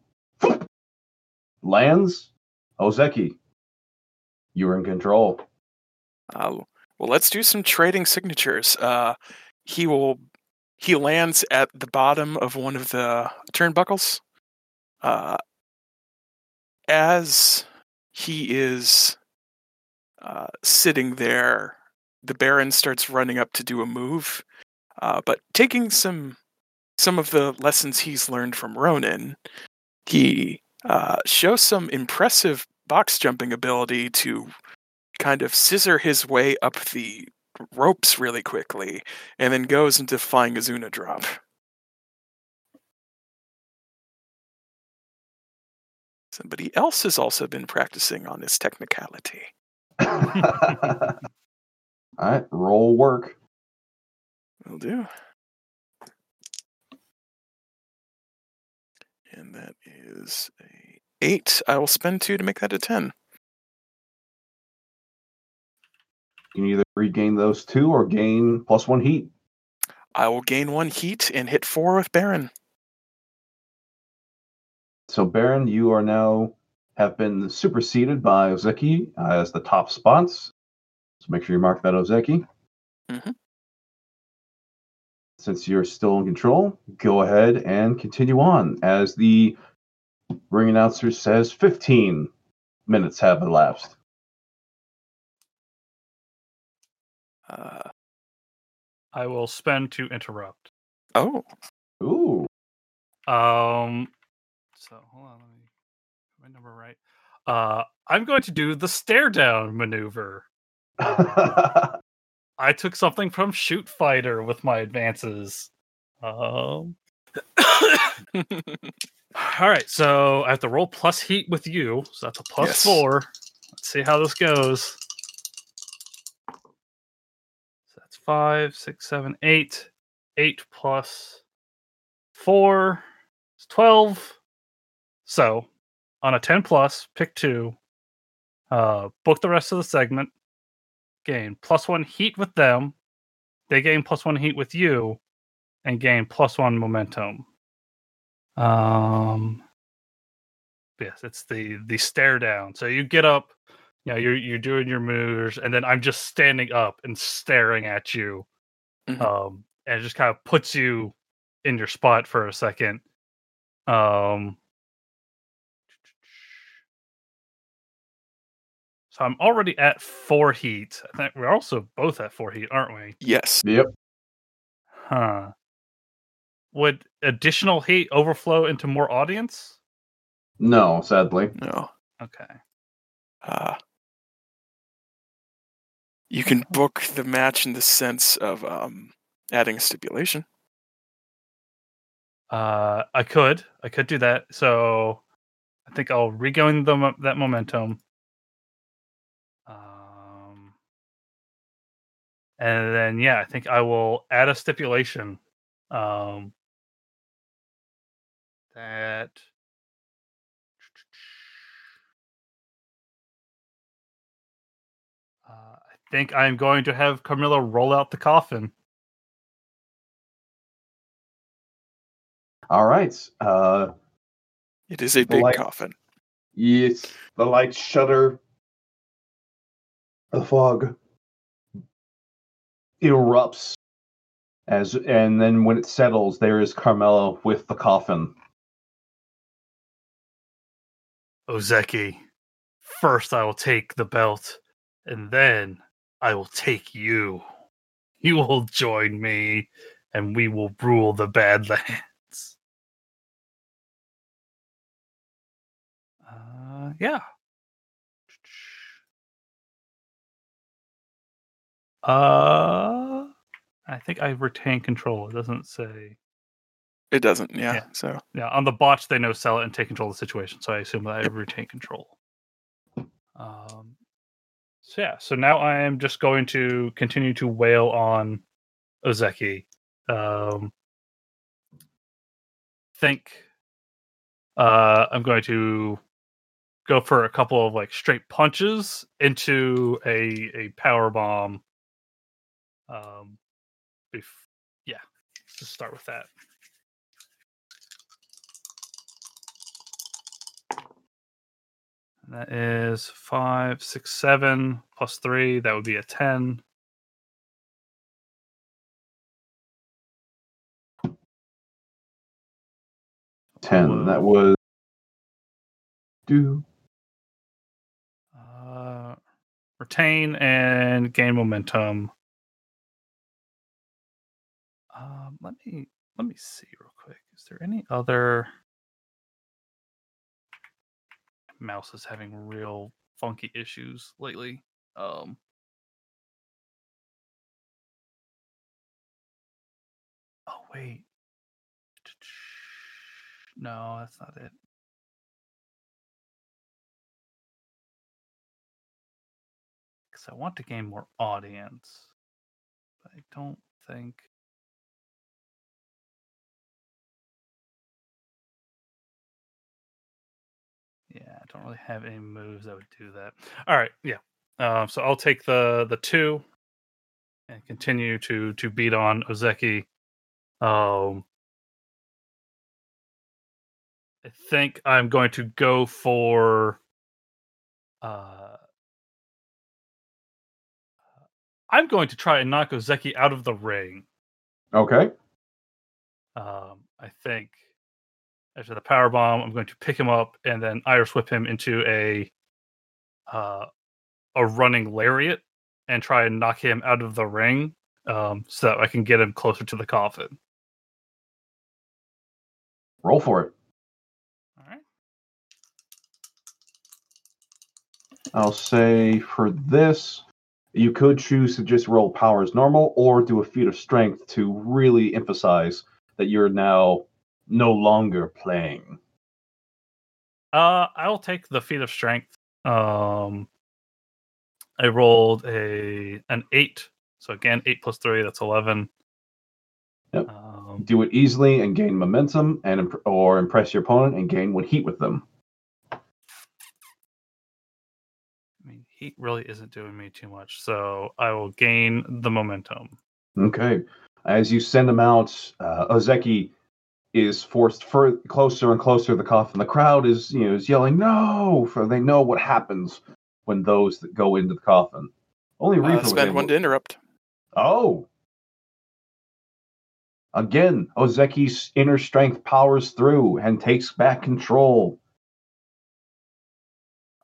Lands. Ozeki, you're in control. Uh, well, let's do some trading signatures. Uh, he will. He lands at the bottom of one of the turnbuckles. Uh, as he is uh, sitting there, the Baron starts running up to do a move, uh, but taking some some of the lessons he's learned from Ronin, he uh, shows some impressive box jumping ability to kind of scissor his way up the ropes really quickly, and then goes into flying Azuna drop. Somebody else has also been practicing on this technicality. [LAUGHS] [LAUGHS] [LAUGHS] All right, roll work. Will do. And that is a eight. I will spend two to make that a ten. You can either regain those two or gain plus one heat. I will gain one heat and hit four with Baron. So Baron, you are now have been superseded by Ozeki as the top spots. So make sure you mark that Ozeki. Mhm. Since you're still in control, go ahead and continue on as the ring announcer says 15 minutes have elapsed. Uh, I will spend to interrupt. oh, Ooh. Um, so hold on, let me get my number right. Uh, I'm going to do the stare down maneuver. [LAUGHS] I took something from Shoot Fighter with my advances. Um, [COUGHS] all right, so I have to roll plus heat with you, so that's a plus Yes. four. Let's see how this goes. So that's five, six, seven, eight. Eight plus four is twelve. So on a ten plus, pick two. Uh, book the rest of the segment. Gain plus one heat with them. They gain plus one heat with you, and gain plus one momentum. Um, yes, it's the the stare down. So you get up, you know, you're you're doing your moves, and then I'm just standing up and staring at you. Mhm. Um, and it just kind of puts you in your spot for a second. Um, so I'm already at four heat. I think we're also both at four heat, aren't we? yes. yep. Huh. Would additional heat overflow into more audience? No, sadly. No. Okay. Uh, you can book the match in the sense of um, adding a stipulation. Uh, I could, I could do that. So I think I'll regain the mo- that momentum. And then yeah, I think I will add a stipulation. Um, that uh, I think I'm going to have Carmilla roll out the coffin. All right. Uh, It is a big Like- coffin. yes, the lights shudder. The fog erupts as, and then when it settles, there is Carmilla with the coffin. Ozeki, first I will take the belt, and then I will take you. You will join me, and we will rule the Badlands. [LAUGHS] Uh, yeah. Uh, I think I retain control. It doesn't say. It doesn't. Yeah. Yeah. So Yeah, on the botch they know sell it and take control of the situation, so I assume that I retain control. Um, so yeah, so now I am just going to continue to wail on Ozeki. Um, think uh, I'm going to go for a couple of like straight punches into a a power bomb. Um, bef- yeah, let's just start with that. That is five, six, seven plus three. That would be a ten. Ten. That was. Do Uh, retain and gain momentum. Let me let me see real quick. Is there any other? Mouse is having real funky issues lately. Um, oh wait, [TSK] no, that's not it. because I want to gain more audience. But I don't think. Yeah, I don't really have any moves that would do that. All right, yeah. Um, so I'll take the the two and continue to to beat on Ozeki. Um, I think I'm going to go for. Uh, I'm going to try and knock Ozeki out of the ring. okay. Um, I think after the power bomb, I'm going to pick him up and then Irish whip him into a uh, a running lariat and try and knock him out of the ring, um, so that I can get him closer to the coffin. Roll for it. All right. I'll say for this, you could choose to just roll power as normal or do a feat of strength to really emphasize that you're now no longer playing. Uh, I'll take the feat of strength. Um, I rolled a an eight, so again eight plus three, that's eleven. Yep. Um, Do it easily and gain momentum, and imp- or impress your opponent and gain one heat with them. I mean, heat really isn't doing me too much, so I will gain the momentum. Okay. As you send them out, uh, Ozeki is forced fur- closer and closer to the coffin. The crowd is, you know, is yelling "No!" for they know what happens when those that go into the coffin. Only uh, spend one to interrupt. Oh. Again, Ozeki's inner strength powers through and takes back control.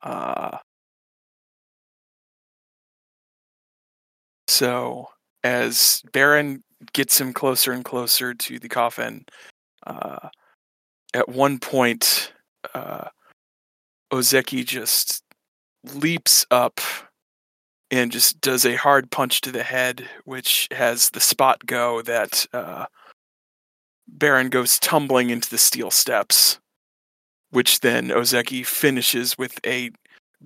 Uh, so as Baron gets him closer and closer to the coffin, uh, at one point, uh, Ozeki just leaps up and just does a hard punch to the head, which has the spot go that uh, Baron goes tumbling into the steel steps, which then Ozeki finishes with a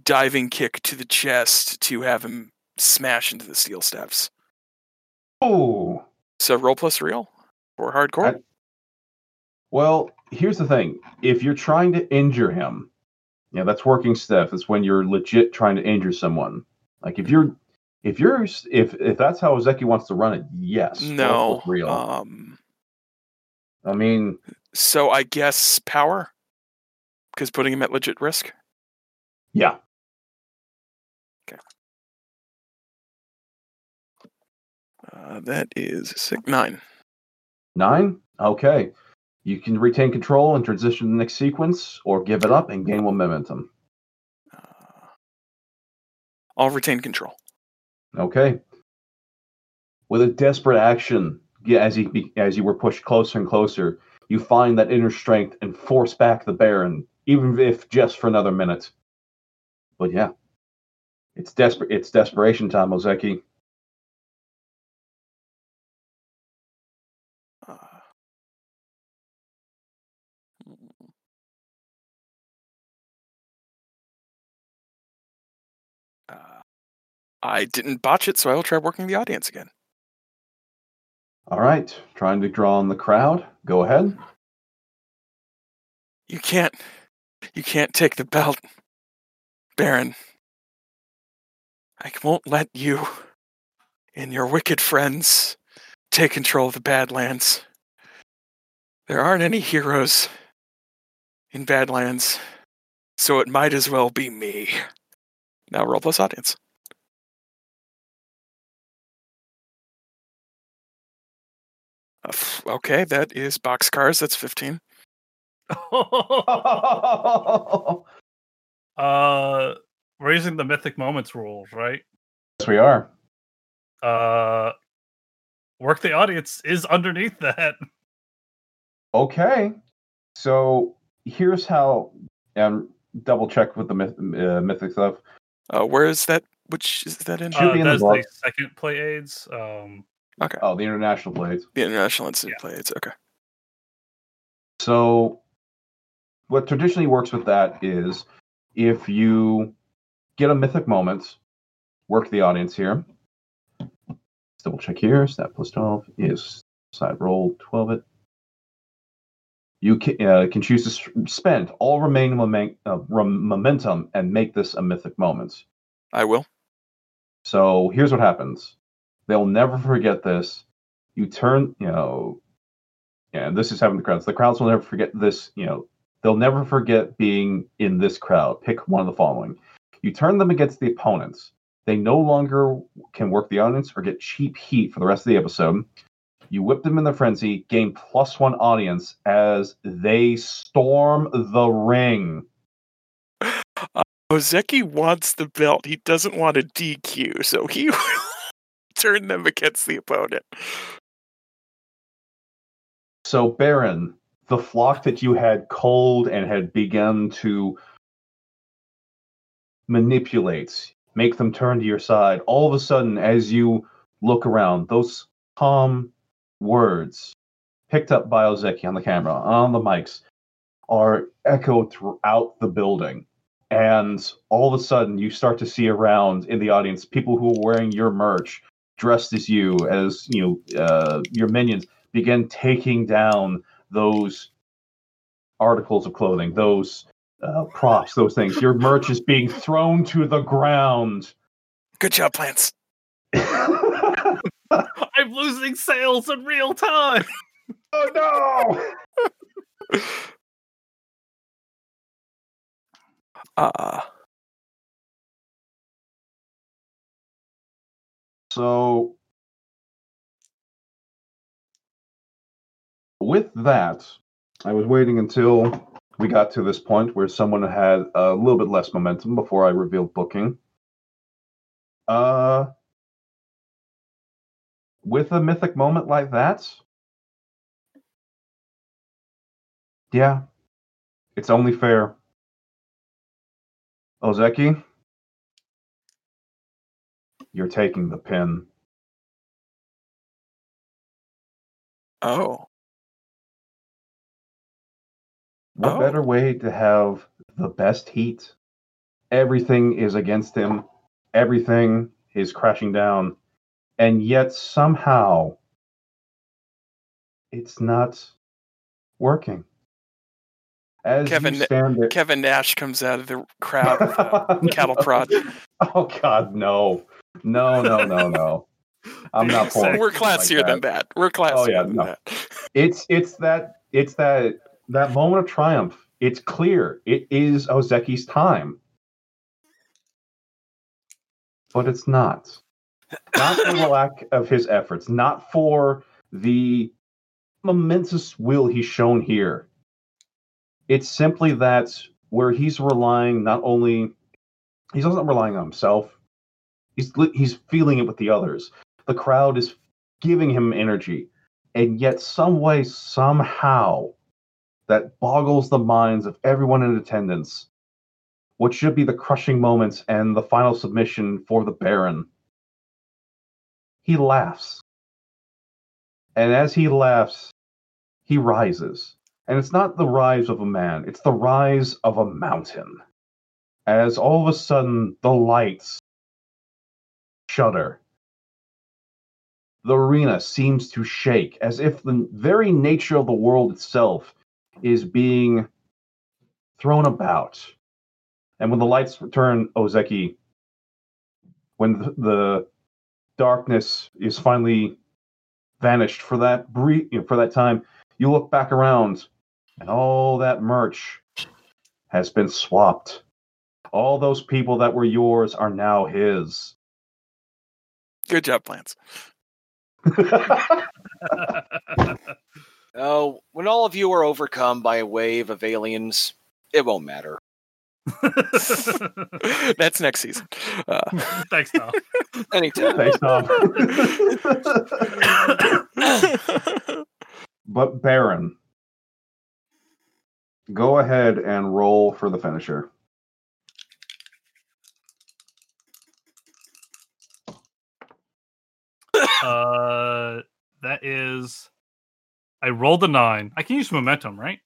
diving kick to the chest to have him smash into the steel steps. Oh. So roll plus real or hardcore. Well, here's the thing. If you're trying to injure him, yeah, that's working stiff. That's when you're legit trying to injure someone. Like if you're If you're if if that's how Ozeki wants to run it, yes. no. real. Um, I mean, so I guess power, because putting him at legit risk. yeah. Okay. Uh, that is six, nine. Nine? Okay. You can retain control and transition to the next sequence, or give it up and gain more momentum. Uh, I'll retain control. Okay. With a desperate action, as you be- as you were pushed closer and closer, you find that inner strength and force back the Baron, even if just for another minute. But yeah, it's desperate. It's desperation time, Ozeki. I didn't botch it, so I will try working the audience again. All right, trying to draw on the crowd. Go ahead. You can't, you can't take the belt, Baron. I won't let you and your wicked friends take control of the Badlands. There aren't any heroes in Badlands, so it might as well be me. Now roll plus audience. Okay, that is boxcars. That's 15. [LAUGHS] uh, we're using the mythic moments rules, right? yes, we are. Uh, work the audience is underneath that. Okay. So here's how, and double check with the myth, uh, mythic stuff. Uh, where is that? Which is that in? Should Uh, be in the that's book. the second play aids. Um, Okay. Oh, the international blades. The International Instant Play. It's okay. So, what traditionally works with that is if you get a mythic moment, work the audience here. Let's double check here. Stat plus 12 is side roll 12 it. You can, uh, can choose to spend all remaining uh, rem- momentum and make this a mythic moment. I will. So here's what happens. They'll never forget this. You turn, you know, and this is having the crowds. The crowds will never forget this, you know, they'll never forget being in this crowd. Pick one of the following. You turn them against the opponents. They no longer can work the audience or get cheap heat for the rest of the episode. You whip them in the frenzy, gain plus one audience as they storm the ring. Uh, Ozeki wants the belt. He doesn't want a DQ, so he [LAUGHS] [LAUGHS] turn them against the opponent. So, Baron, the flock that you had culled and had begun to manipulate, make them turn to your side, all of a sudden, as you look around, those calm words picked up by Ozeki on the camera, on the mics, are echoed throughout the building. And all of a sudden, you start to see around in the audience people who are wearing your merch, dressed as you, as you know, uh, your minions, begin taking down those articles of clothing, those uh, props, those things. Your merch is being thrown to the ground. Good job, plants. [LAUGHS] I'm losing sales in real time. Oh no! [LAUGHS] Uh, So, with that, I was waiting until we got to this point where someone had a little bit less momentum before I revealed booking. Uh, with a mythic moment like that, yeah, it's only fair. Ozeki, you're taking the pin. oh, What Oh. better way to have the best heat? Everything is against him. Everything is crashing down. And yet somehow it's not working. As Kevin- you stand there, Kevin Nash comes out of the crowd with a [LAUGHS] cattle prod. Oh God, no, No, no, no, no. I'm not pulling. We're anything like classier than that. We're classier Oh, yeah, than no. that. It's it's that it's that that moment of triumph. It's clear. It is Ozeki's time. But it's not. Not for the lack of his efforts, not for the momentous will he's shown here. It's simply that where he's relying not only he's doesn't relying on himself, he's he's feeling it with the others. The crowd is giving him energy, and yet some way, somehow, that boggles the minds of everyone in attendance. What should be the crushing moments and the final submission for the Baron. He laughs. And as he laughs, he rises. And it's not the rise of a man, it's the rise of a mountain. As all of a sudden the lights shudder. The arena seems to shake as if the very nature of the world itself is being thrown about. And when the lights return, Ozeki, when the, the darkness is finally vanished for that brief, you know, for that time, you look back around, and all that merch has been swapped. All those people that were yours are now his. Good job, plants. [LAUGHS] Oh, when all of you are overcome by a wave of aliens, it won't matter. [LAUGHS] That's next season. Uh, [LAUGHS] Thanks, Tom. Anytime. Thanks, Tom. but Baron, go ahead and roll for the finisher. Uh, that is. I rolled a nine. I can use momentum, right?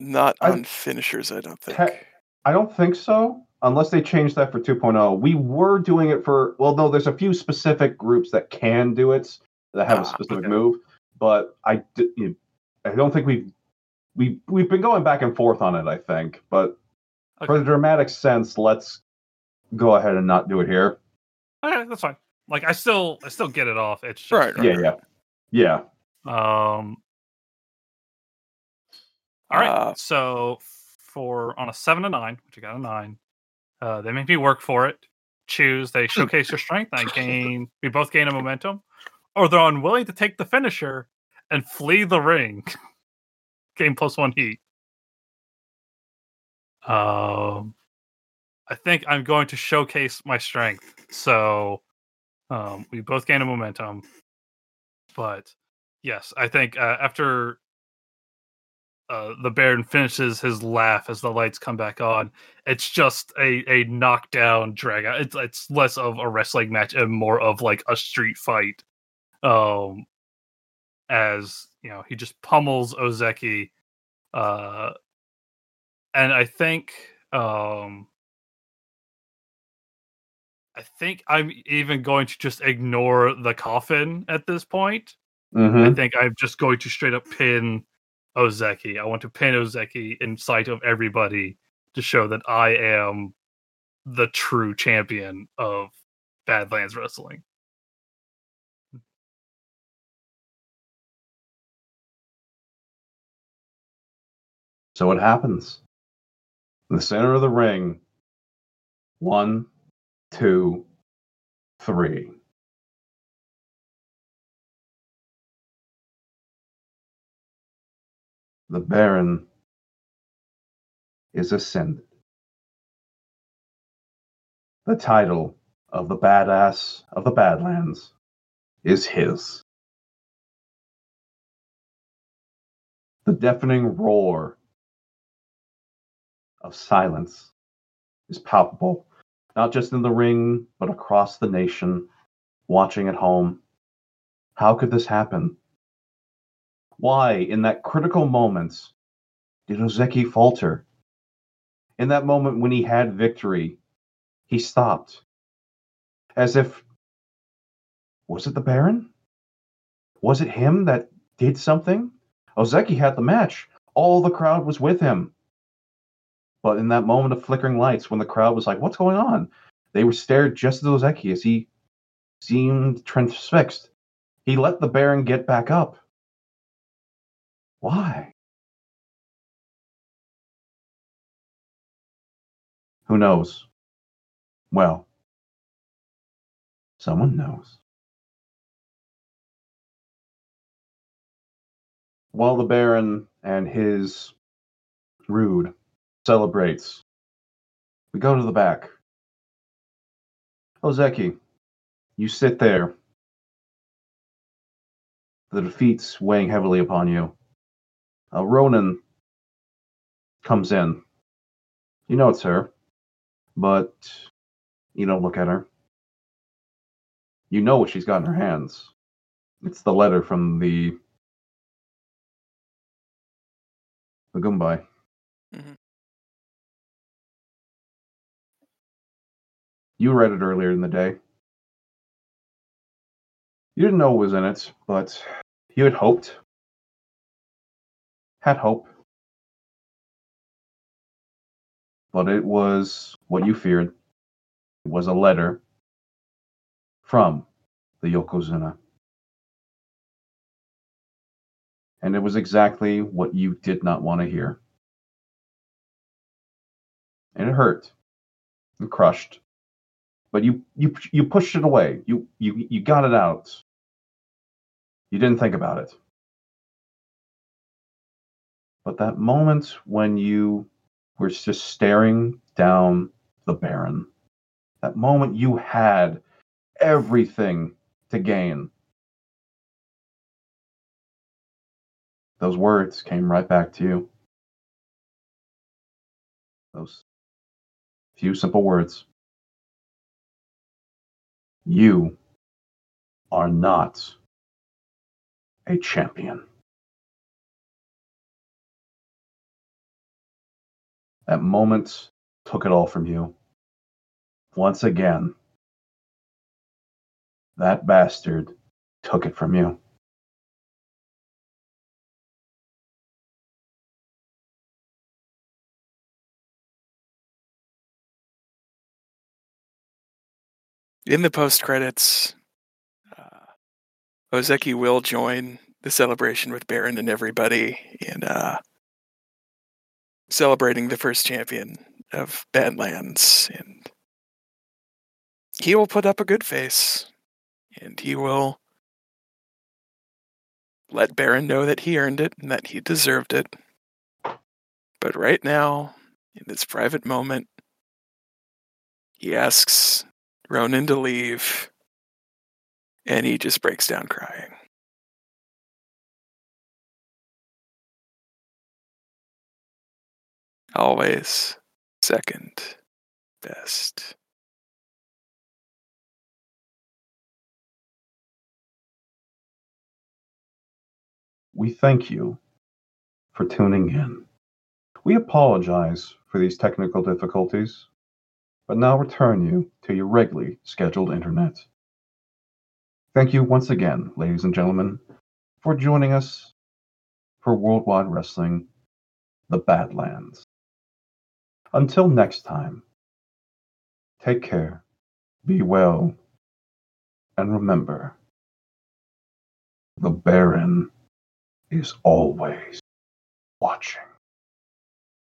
Not I- on finishers, I don't think. Te- I don't think so, unless they change that for 2.0. We were doing it for well, no, there's a few specific groups that can do it that have a Ah, specific okay. move, but I d- you- I don't think we've we we've been going back and forth on it. I think, but for the dramatic sense, let's go ahead and not do it here. Okay, that's fine. Like I still, I still get it off. It's just, Right, right. Yeah, yeah, yeah. Um. All right. Uh, so for on a seven to nine, which I got a nine, uh, they make me work for it. Choose. They showcase your strength. I gain. [LAUGHS] We both gain a momentum, or they're unwilling to take the finisher and flee the ring. [LAUGHS] gain plus one heat. Um, I think I'm going to showcase my strength. So, um, we both gain a momentum, but yes, I think uh, after uh, the Baron finishes his laugh as the lights come back on, it's just a a knockdown drag out. It's it's less of a wrestling match and more of like a street fight. Um, as you know, he just pummels Ozeki, uh, and I think um. I think I'm even going to just ignore the coffin at this point. Mhm. I think I'm just going to straight up pin Ozeki. I want to pin Ozeki in sight of everybody to show that I am the true champion of Badlands Wrestling. So it happens. In the center of the ring, one, two, three. The Baron is ascended. The title of the badass of the Badlands is his. The deafening roar of silence is palpable, not just in the ring, but across the nation, watching at home. How could this happen? Why, in that critical moment, did Ozeki falter? In that moment when he had victory, he stopped. As if, was it the Baron? Was it him that did something? Ozeki had the match. All the crowd was with him. But in that moment of flickering lights, when the crowd was like, "What's going on?" they were stared just at Ozeki as he seemed transfixed. He let the Baron get back up. Why? Who knows? Well, someone knows. While the Baron and his Rude celebrates, we go to the back. Ozeki, you sit there. The defeat's weighing heavily upon you. Uh, Ronan comes in. You know it's her, but you don't look at her. You know what she's got in her hands. It's the letter from the the. You read it earlier in the day. You didn't know what was in it, but you had hoped. Had hope. But it was what you feared. It was a letter from the Yokozuna. And it was exactly what you did not want to hear. And it hurt and crushed. But you you you pushed it away. You you you got it out. You didn't think about it. But that moment when you were just staring down the Baron, that moment you had everything to gain. Those words came right back to you. Those few simple words. You are not a champion. That moment took it all from you. Once again, that bastard took it from you. In the post credits, uh, Ozeki will join the celebration with Baron and everybody in uh, celebrating the first champion of Badlands, and he will put up a good face, and he will let Baron know that he earned it and that he deserved it. But right now, in this private moment, he asks Ronan to leave, and he just breaks down crying. Always second best. We thank you for tuning in. We apologize for these technical difficulties, but now return you to your regularly scheduled internet. Thank you once again, ladies and gentlemen, for joining us for Worldwide Wrestling The Badlands. Until next time, take care, be well, and remember the Baron is always watching.